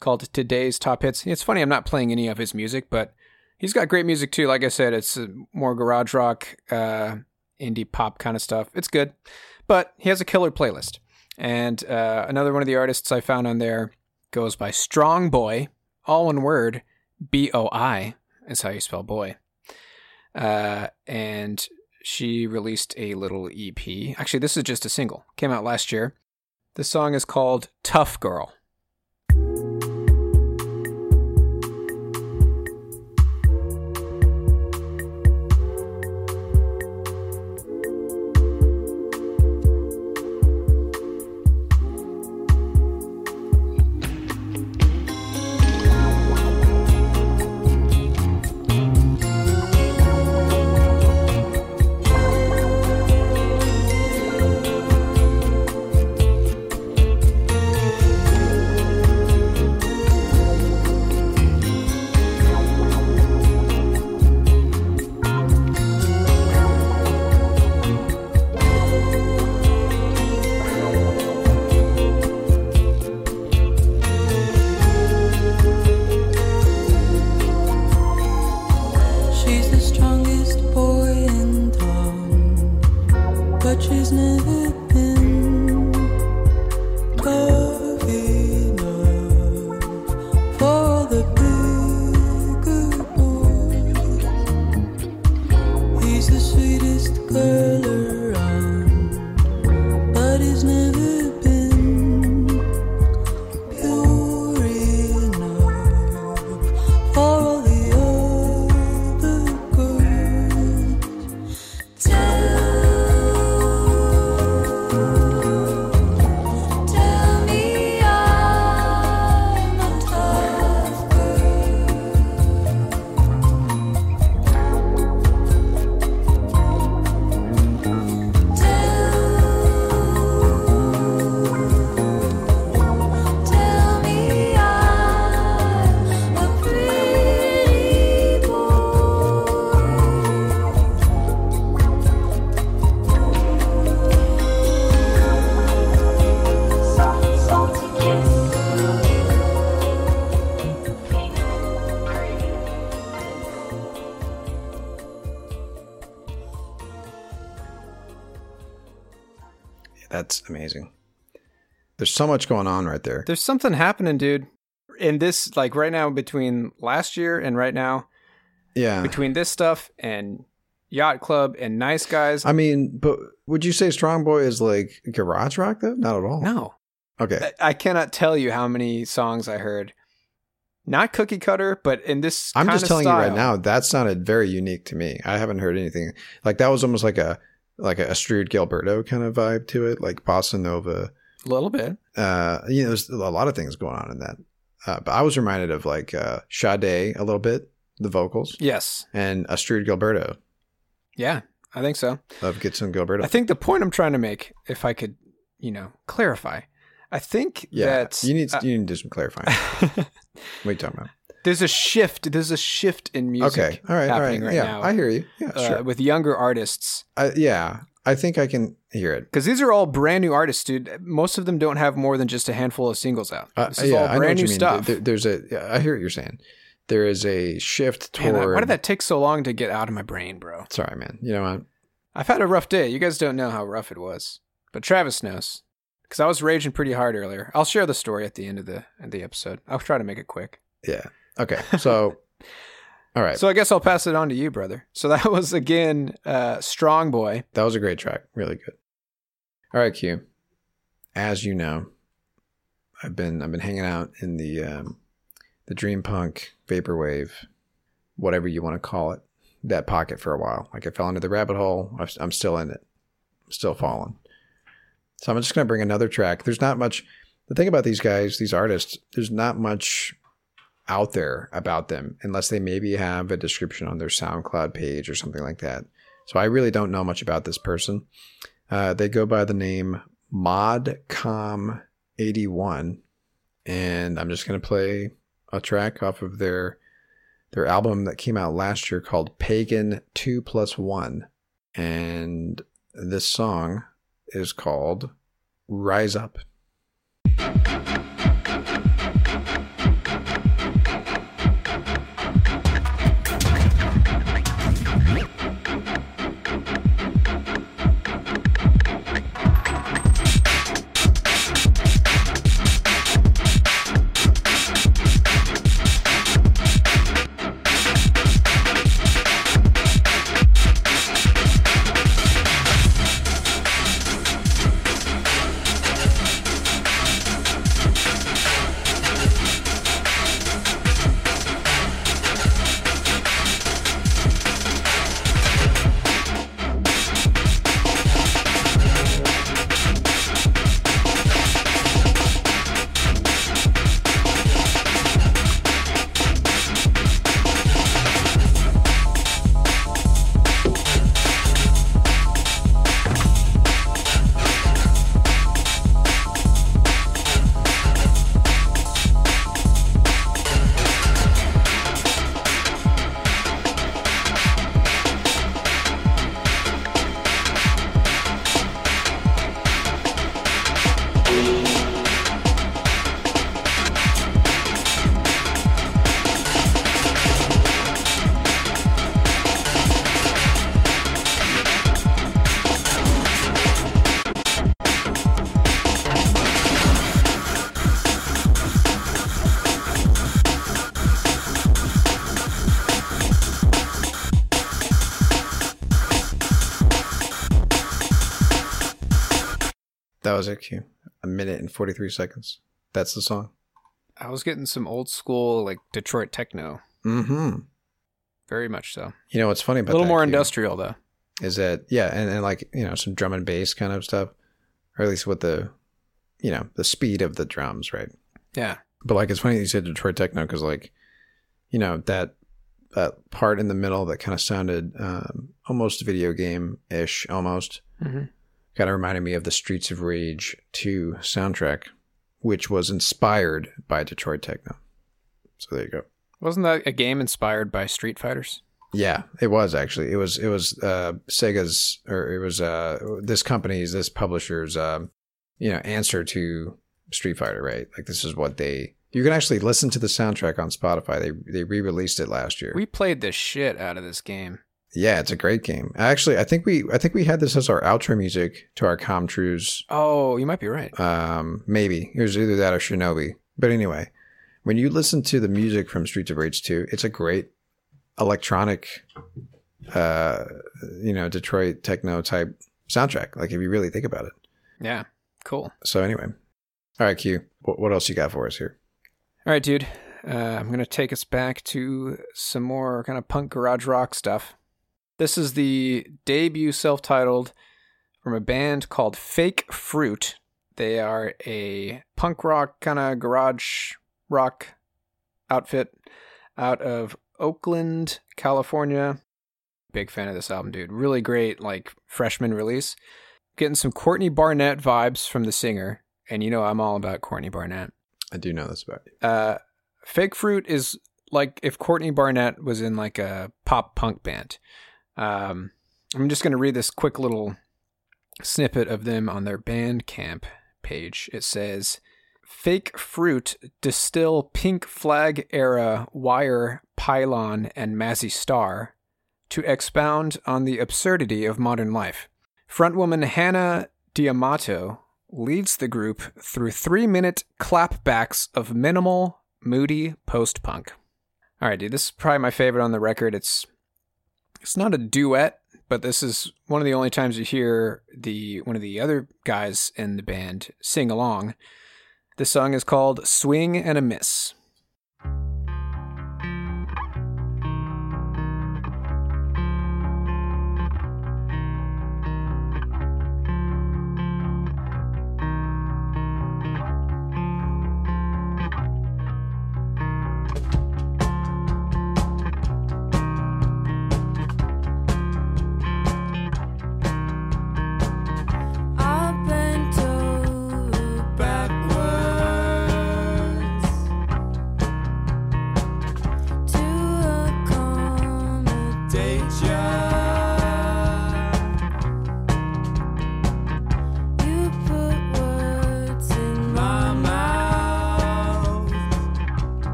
called Today's Top Hits. It's funny I'm not playing any of his music, but he's got great music too. Like I said, it's uh, more garage rock, uh indie pop kind of stuff. It's good. But he has a killer playlist. And uh, another one of the artists I found on there goes by Strongboi, all one word, B O I is how you spell boy. Uh, and she released a little EP. Actually, this is just a single. Came out last year. The song is called Tough Girl.
That's amazing. There's so much going on right there.
There's something happening, dude. In this, like right now, between last year and right now,
Yeah.
between this stuff and Yot Club and Nice Guys.
I mean, but would you say Strongboi is like garage rock though? Not at all.
no,
Okay.
I- cannot tell you how many songs I heard. Not cookie cutter, but in this.
I'm just telling you right now, that sounded very unique to me. I haven't heard anything like that was almost like a like a Astrud Gilberto kind of vibe to it, like bossa nova.
A little bit.
Uh, you know, there's a lot of things going on in that. Uh, but I was reminded of like uh, Sade a little bit, the vocals,
Yes.
and Astrud Gilberto
Yeah, I think so.
of Gibson Gilberto.
I think the point I'm trying to make, if I could, you know, clarify, I think
yeah,
that
you need
uh,
you need to do some clarifying. what are you talking about?
There's a shift. There's a shift in music.
Okay, all right, all right,
right
yeah,
now.
I hear you. Yeah,
uh,
sure.
with younger artists
I, yeah, I think I can hear it.
because these are all brand new artists, dude. Most of them don't have more than just a handful of singles out.
Uh,
This is
yeah,
all brand new stuff.
There- there's a. yeah, I hear what you're saying. There is a shift
Man,
toward.
why did that take so long to get out of my brain, bro?
Sorry, man. You know what?
I've had a rough day. You guys don't know how rough it was, but Travis knows because I was raging pretty hard earlier. I'll share the story at the end of the of the episode. I'll try to make it quick.
Yeah. Okay. So, all right.
So I guess I'll pass it on to you, brother. So that was again, uh, Strongboi.
that was a great track. Really good. All right, Q. As you know, I've been I've been hanging out in the um, the dream punk vaporwave, whatever you want to call it, that pocket for a while. Like I fell into the rabbit hole. I'm still in it. I'm still falling. So I'm just gonna bring another track. There's not much. The thing about these guys, these artists, there's not much out there about them unless they maybe have a description on their SoundCloud page or something like that. So I really don't know much about this person. Uh, they go by the name Modcom81, and I'm just gonna play a track off of their their album that came out last year called Pagan Two Plus One, and this song is called Rise Up. Was it. A minute and 43 seconds. That's the song.
I was getting some old school like Detroit techno,
Mm-hmm.
very much so.
You know what's funny about
A
little
more
Q,
industrial though.
is that yeah, and, and like you know some drum and bass kind of stuff, or at least with the you know the speed of the drums, right?
Yeah,
But like it's funny that you said Detroit techno because like you know that that part in the middle that kind of sounded um, almost video game ish, almost
Mhm.
Kind of reminded me of the Streets of Rage 2 soundtrack, which was inspired by Detroit techno. So there you go.
wasn't that a game inspired by Street Fighters?
Yeah, it was actually. It was it was uh, Sega's or it was uh, this company's this publisher's um, you know answer to Street Fighter, right? Like this is what they. You can actually listen to the soundtrack on Spotify. They they re-released it last year.
We played the shit out of this game.
Yeah, it's a great game. Actually, I think we I think we had this as our outro music to our Comtrues.
Oh, you might be right.
Um, maybe it was either that or Shinobi. But anyway, when you listen to the music from Streets of Rage 2, it's a great electronic, uh, you know, Detroit techno type soundtrack. Like if you really think about it.
Yeah, cool.
So anyway, all right, Q. What, what else you got for us here?
All right, dude. Uh, I'm going to take us back to some more kind of punk garage rock stuff. This is the debut self titled from a band called Fake Fruit. They are a punk rock kind of garage rock outfit out of Oakland, California. Big fan of this album, dude. Really great, like freshman release. Getting some Courtney Barnett vibes from the singer, and you know I'm all about Courtney Barnett.
I do know this about you.
Uh, Fake Fruit is like if Courtney Barnett was in like a pop punk band. Um, I'm just gonna read this quick little snippet of them on their Bandcamp page. It says, "Fake Fruit distill Pink Flag era Wire, Pylon, and Mazzy Star to expound on the absurdity of modern life." Frontwoman Hannah D'Amato leads the group through three minute clapbacks of minimal, moody post punk. All right, dude, this is probably my favorite on the record. It's it's not a duet, but this is one of the only times you hear the one of the other guys in the band sing along. This song is called "Swing and a Miss."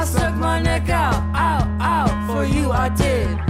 I stuck my neck out, out, out for you, I did.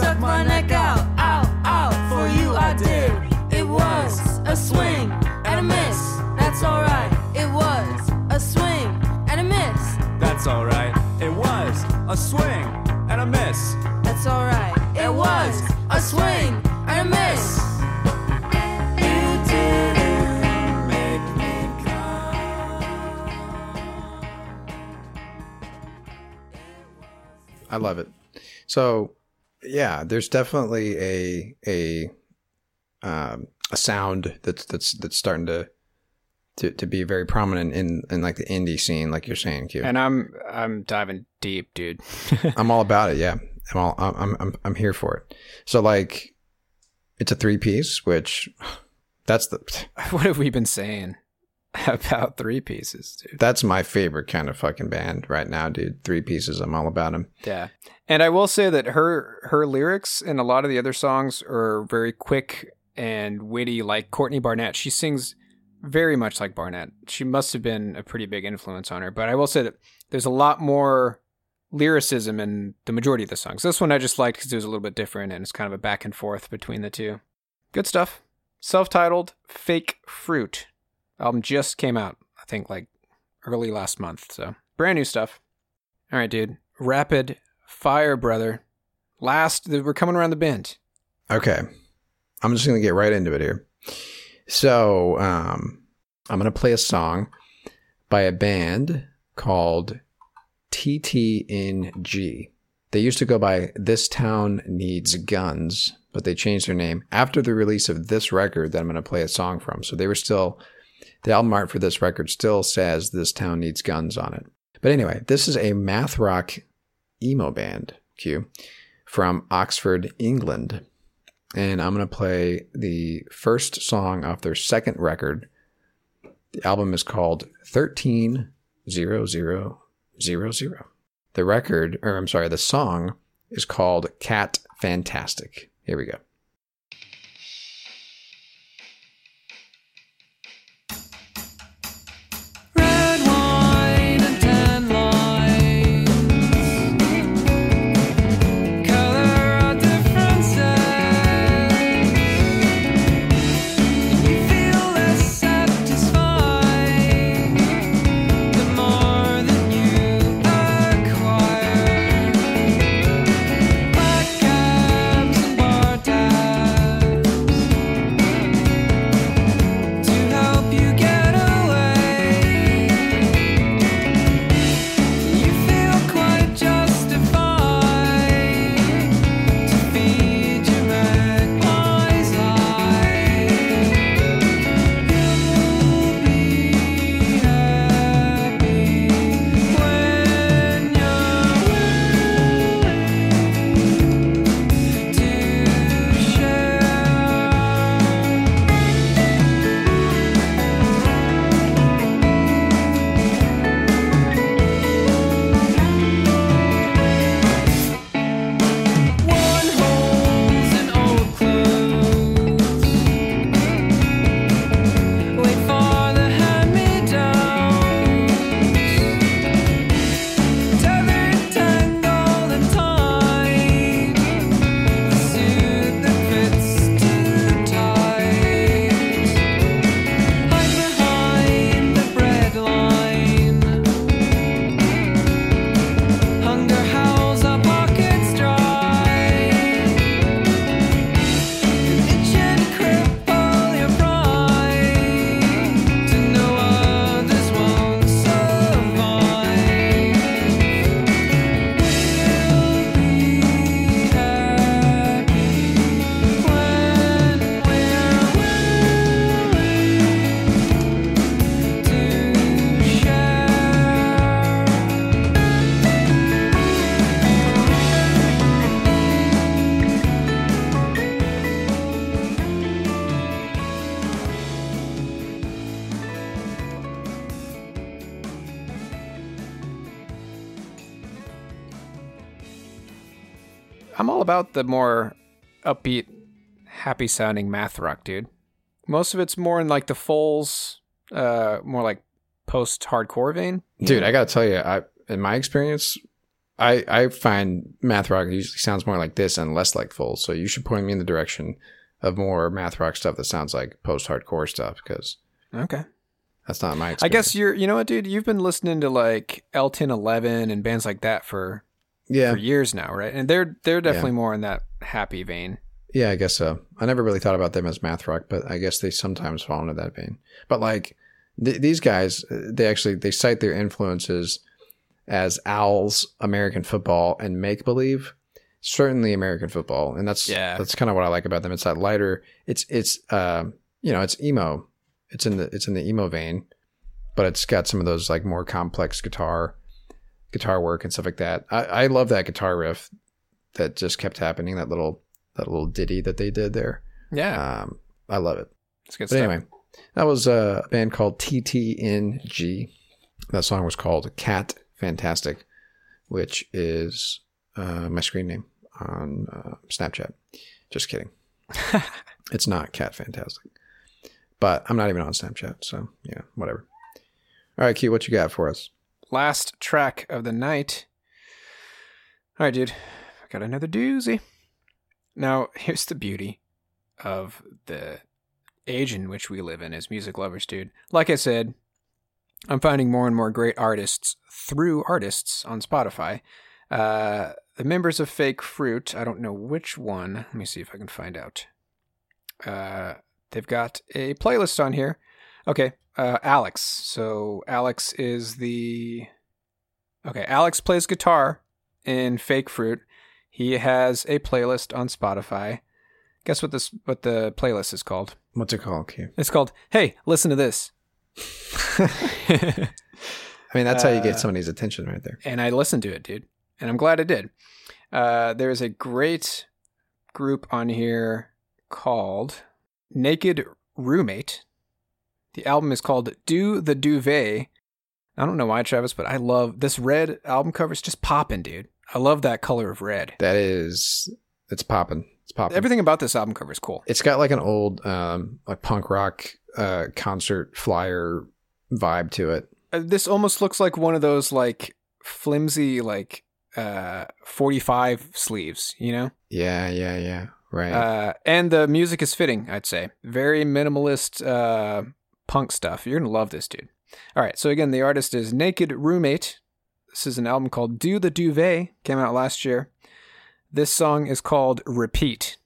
I my neck out, out, out for you, I did. It was a swing and a miss, that's alright. It was a swing and a miss,
That's alright. It was a swing and a miss.
that's alright. It was a swing and a miss. You didn't make me
I love it. So, yeah, there's definitely a a um, a sound that's that's that's starting to to, to be very prominent in in like the indie scene, like you're saying, Q.
And I'm I'm diving deep, dude.
I'm all about it. Yeah, I'm all I'm I'm I'm here for it. So like, it's a three piece, which that's the
what have we been saying about three pieces, dude?
that's my favorite kind of fucking band right now, dude. Three pieces. I'm all about them.
Yeah. And I will say that her her lyrics and a lot of the other songs are very quick and witty like Courtney Barnett. She sings very much like Barnett. She must have been a pretty big influence on her. But I will say that there's a lot more lyricism in the majority of the songs. This one I just liked because it was a little bit different and it's kind of a back and forth between the two. Good stuff. Self-titled Fake Fruit. Album just came out, I think like early last month. So brand new stuff. All right, dude. Rapid fire, brother. Last, we're coming around the bend.
Okay. I'm just going to get right into it here. So, um, I'm going to play a song by a band called TTNG. They used to go by This Town Needs Guns, but they changed their name after the release of this record that I'm going to play a song from. So they were still, the album art for this record still says This Town Needs Guns on it. But anyway, this is a math rock emo band, Q, from Oxford, England and I'm going to play the first song off their second record. The album is called 130000. The record, or I'm sorry, the song is called Cat Fantastic. Here we go.
About the more upbeat, happy sounding math rock, dude. Most of it's more in like the Foles, uh, more like post hardcore vein.
Dude, I gotta tell you, I in my experience, I I find math rock usually sounds more like this and less like full. So you should point me in the direction of more math rock stuff that sounds like post hardcore stuff because
Okay.
that's not my Experience.
I guess you're, you know what, dude? You've been listening to like El Ten Eleven and bands like that for
yeah,
for years now, right? And they're they're definitely more in that happy vein.
yeah, I guess so. I never really thought about them as math rock, but I guess they sometimes fall into that vein. But like th- these guys, uh, they actually they cite their influences as Owls, American football, and make believe. Certainly American football, and that's
Yeah.
that's kind of what I like about them. It's that lighter. It's it's um you know it's emo. It's in the it's in the emo vein, but it's got some of those like more complex guitar guitar work and stuff like that. I, I love that guitar riff that just kept happening. That little that little ditty that they did there.
Yeah,
Um, I love it.
it's good
But
stuff.
anyway, that was a band called TTNG. That song was called Cat Fantastic, which is uh, my screen name on uh, Snapchat. Just kidding. it's not Cat Fantastic. But I'm not even on Snapchat, so yeah, whatever. All right, Q, what you got for us?
Last track of the night. All right, dude. I got another doozy. Now, here's the beauty of the age in which we live in as music lovers, dude. Like I said, I'm finding more and more great artists through artists on Spotify. Uh, the members of Fake Fruit, I don't know which one. Let me see if I can find out. Uh, they've got a playlist on here. Okay, uh, Alex. So Alex is the. Okay, Alex plays guitar in Fake Fruit. He has a playlist on Spotify. Guess what this what the playlist is called?
What's it called, Q?
It's called "Hey, listen to this."
I mean, that's how you
Uh,
get somebody's attention right there.
and I listened to it, dude, and I'm glad I did. Uh, there's a great group on here called Naked Roommate. The album is called Do the Duvet. I don't know why, Travis, but I love this red album cover. It's just popping, dude. I love that color of red.
That is, it's popping. It's popping.
Everything about this album cover is cool.
It's got like an old, um, like punk rock uh, concert flyer vibe to it.
Uh, this almost looks like one of those like flimsy like uh 45 sleeves, you know?
Yeah, yeah, yeah. Right.
Uh and the music is fitting, I'd say. Very minimalist uh punk stuff. You're going to love this dude. All right, so again, the artist is Naked Roommate. This is an album called Do the Duvet, came out last year. This song is called Repeat.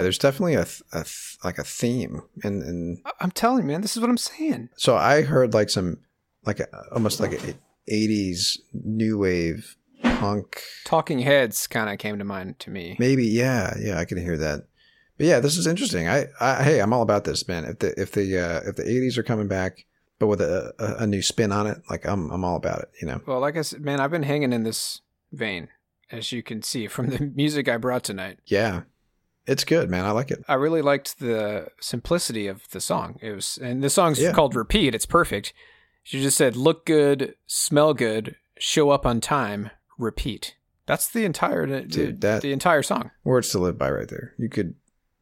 Yeah, there's definitely a, a like a theme, and and
I'm telling you, man, this is what I'm saying.
so I heard like some like a, almost like a '80s new wave punk.
Talking Heads kind of came to mind to me.
Maybe yeah, yeah, I can hear that. But yeah, this is interesting. I, I hey, I'm all about this, man. If the if the uh, if the '80s are coming back, but with a, a, a new spin on it, like I'm I'm all about it. You know.
Well, like I said, man, I've been hanging in this vein, as you can see from the music I brought tonight.
Yeah, it's good, man. I like it.
I really liked the simplicity of the song. It was, and the song's
Yeah.
called "Repeat." It's perfect. She just said, "Look good, smell good, show up on time, repeat." That's the entire the,
Dude, that-
the entire song.
Words to live by, right there. You could.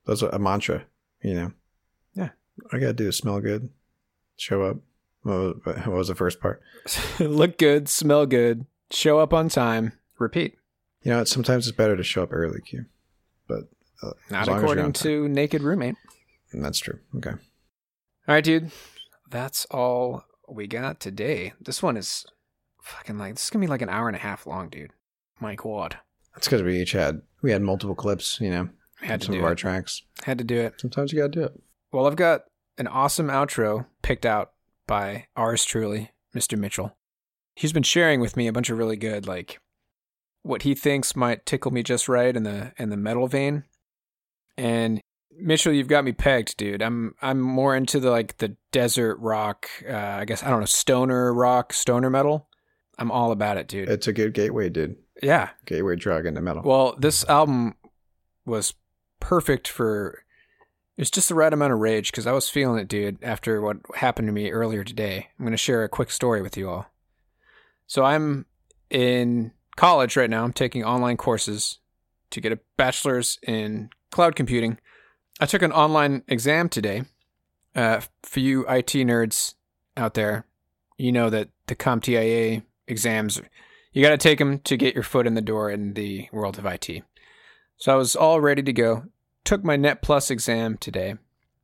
That's a mantra. You know.
Yeah.
I gotta do is smell good, show up. What was, what was the first part?
Look good, smell good, show up on time, repeat.
You know, sometimes it's better to show up early, Q. But uh,
Not
as long as you're
according to Naked Roommate.
That's true. Okay.
All right, dude. That's all we got today. This one is fucking like this is gonna be like an hour and a half long, dude. My god,
That's because we each had we had multiple clips. You know,
had to
some of our tracks.
Had to do it.
Sometimes you gotta do it.
Well, I've got an awesome outro picked out by ours truly, Mr. Mitchell. He's been sharing with me a bunch of really good, like, what he thinks might tickle me just right in the in the metal vein. And Mitchell, you've got me pegged, dude. I'm I'm more into the like the desert rock. Uh, I guess I don't know stoner rock, stoner metal. I'm all about it, dude.
It's a good gateway, dude.
yeah.
Gateway drug into metal.
Well, this album was perfect for. It's just the right amount of rage because I was feeling it, dude. After what happened to me earlier today, I'm going to share a quick story with you all. So I'm in college right now. I'm taking online courses to get a bachelor's in cloud computing. I took an online exam today, Uh, for you IT nerds out there, you know that the CompTIA exams, you got to take them to get your foot in the door in the world of IT. So I was all ready to go. Took my Net Plus exam today,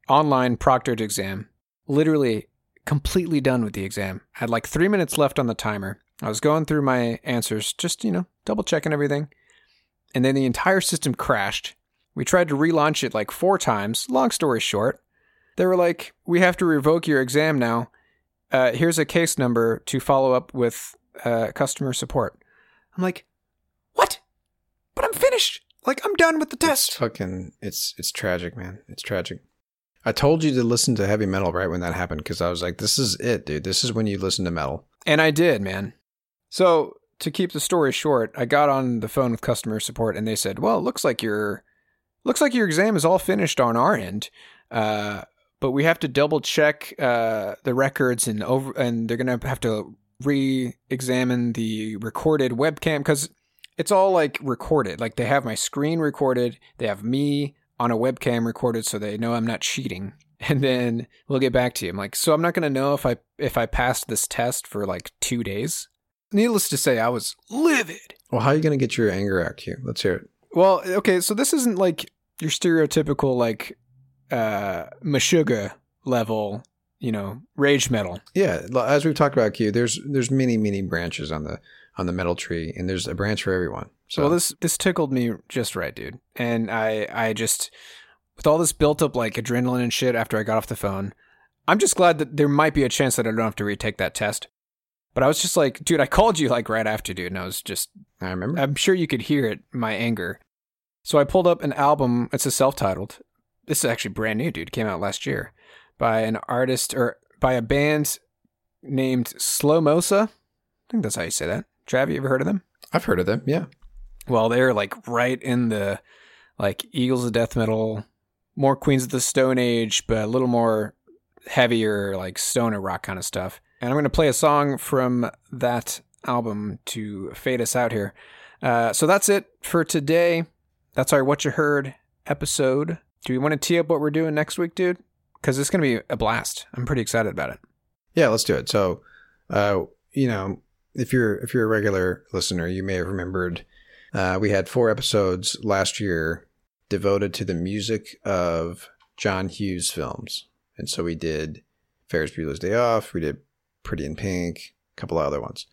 online proctored exam. Literally completely done with the exam. I Had like three minutes left on the timer. I was going through my answers, just, you know, double checking everything. And then the entire system crashed. We tried to relaunch it like four times. Long story short, they were like, we have to revoke your exam now. Uh, here's a case number to follow up with uh, customer support. I'm like, what? But I'm finished. Like, I'm done with the
It's
test.
fucking it's it's tragic, man. It's tragic. I told you to listen to heavy metal right when that happened because I was like, this is it, dude. This is when you listen to metal.
And I did, man. So to keep the story short, I got on the phone with customer support, and they said, "Well, it looks like your looks like your exam is all finished on our end, uh, but we have to double check uh, the records and over, and they're gonna have to re-examine the recorded webcam because it's all like recorded. Like they have my screen recorded, they have me on a webcam recorded, so they know I'm not cheating." And then we'll get back to you. I'm like, so I'm not gonna know if I if I passed this test for like two days. Needless to say, I was livid.
Well, how are you gonna get your anger out, Q? Let's hear it.
Well, okay, so this isn't like your stereotypical like uh Meshuggah level, you know, rage metal.
Yeah, as we've talked about, Q. There's there's many many branches on the on the metal tree, and there's a branch for everyone. So
well, this this tickled me just right, dude. And I I just with all this built up like adrenaline and shit after I got off the phone, I'm just glad that there might be a chance that I don't have to retake that test. But I was just like, dude, I called you like right after, dude, and I was just
I remember.
I'm sure you could hear it, my anger. So I pulled up an album. It's a self-titled. This is actually brand new, dude. Came out last year by an artist or by a band named Slomosa. I think that's how you say that. Trav, you ever heard of them?
I've heard of them. Yeah.
Well, they're like right in the like Eagles of Death Metal, more Queens of the Stone Age, but a little more heavier, like stoner rock kind of stuff. And I'm going to play a song from that album to fade us out here. Uh, so that's it for today. That's our What You Heard episode. Do we want to tee up what we're doing next week, dude? Because it's going to be a blast. I'm pretty excited about it.
Yeah, let's do it. So, uh, you know, if you're if you're a regular listener, you may have remembered uh, we had four episodes last year devoted to the music of John Hughes films, and so we did Ferris Bueller's Day Off, we did Pretty in Pink, a couple of other ones.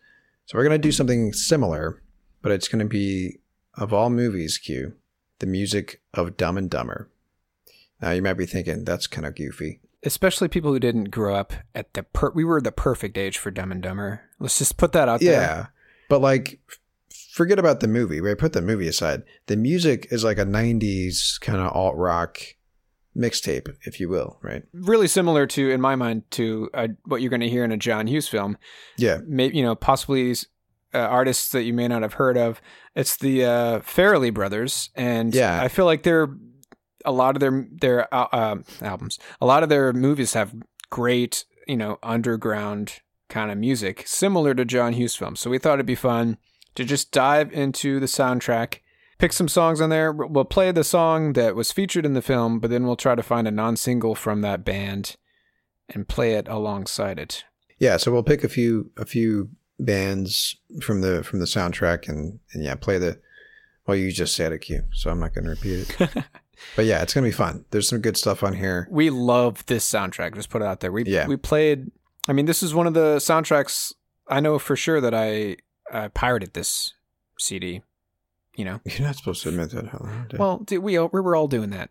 So we're gonna do something similar, but it's gonna be of all movies, Q, the music of Dumb and Dumber. Now you might be thinking that's kind of goofy.
Especially people who didn't grow up at the per- we were the perfect age for Dumb and Dumber. Let's just put that out there.
Yeah. But like forget about the movie, right? Put the movie aside. The music is like a 90s kind of alt rock mixtape, if you will, right?
really similar to, in my mind, to uh, what you're going to hear in a John Hughes film.
Yeah.
Maybe you know, possibly uh, artists that you may not have heard of. It's the uh, Farrelly brothers, and
Yeah.
I feel like they're a lot of their their uh, um albums, a lot of their movies have great, you know, underground kind of music, similar to John Hughes films. So we thought it'd be fun to just dive into the soundtrack. Pick some songs on there. We'll play the song that was featured in the film, but then we'll try to find a non single from that band and play it alongside it.
Yeah, so we'll pick a few a few bands from the from the soundtrack and and yeah, play the well you just said it Q, so I'm not going to repeat it. but yeah, it's going to be fun. There's some good stuff on here.
We love this soundtrack. Just put it out there. We
Yeah.
we played. I mean, this is one of the soundtracks I know for sure that I I pirated this CD. You know,
You're not supposed to admit that. dude.
well, dude, we we were all doing that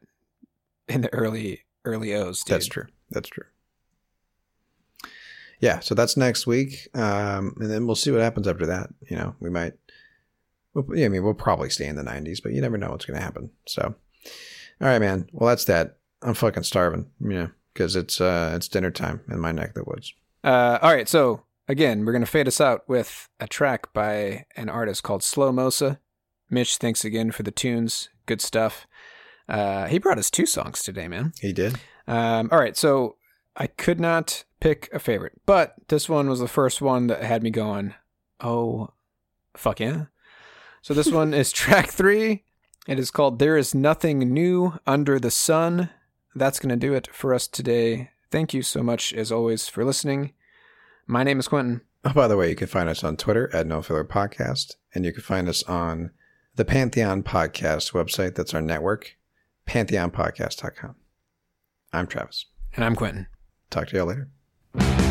in the early early O's. Dude.
That's true. That's true. Yeah, so that's next week, um, and then we'll see what happens after that. You know, we might. Well, yeah, I mean, we'll probably stay in the '90s, but you never know what's going to happen. So, all right, man. Well, that's that. I'm fucking starving. You know, because it's uh, it's dinner time in my neck of the woods.
Uh, all right, so again, we're gonna fade us out with a track by an artist called Slomosa. Mitch, thanks again for the tunes. Good stuff. Uh, he brought us two songs today, man.
He did.
Um, all right, so I could not pick a favorite, but this one was the first one that had me going, oh, fuck yeah. So this one is track three. It is called There Is Nothing New Under the Sun. That's going to do it for us today. Thank you so much, as always, for listening. My name is Quentin.
Oh, by the way, you can find us on Twitter at No Filler Podcast, and you can find us on the Pantheon Podcast website. That's our network, pantheonpodcast.com. I'm Travis.
And I'm Quentin.
Talk to y'all later.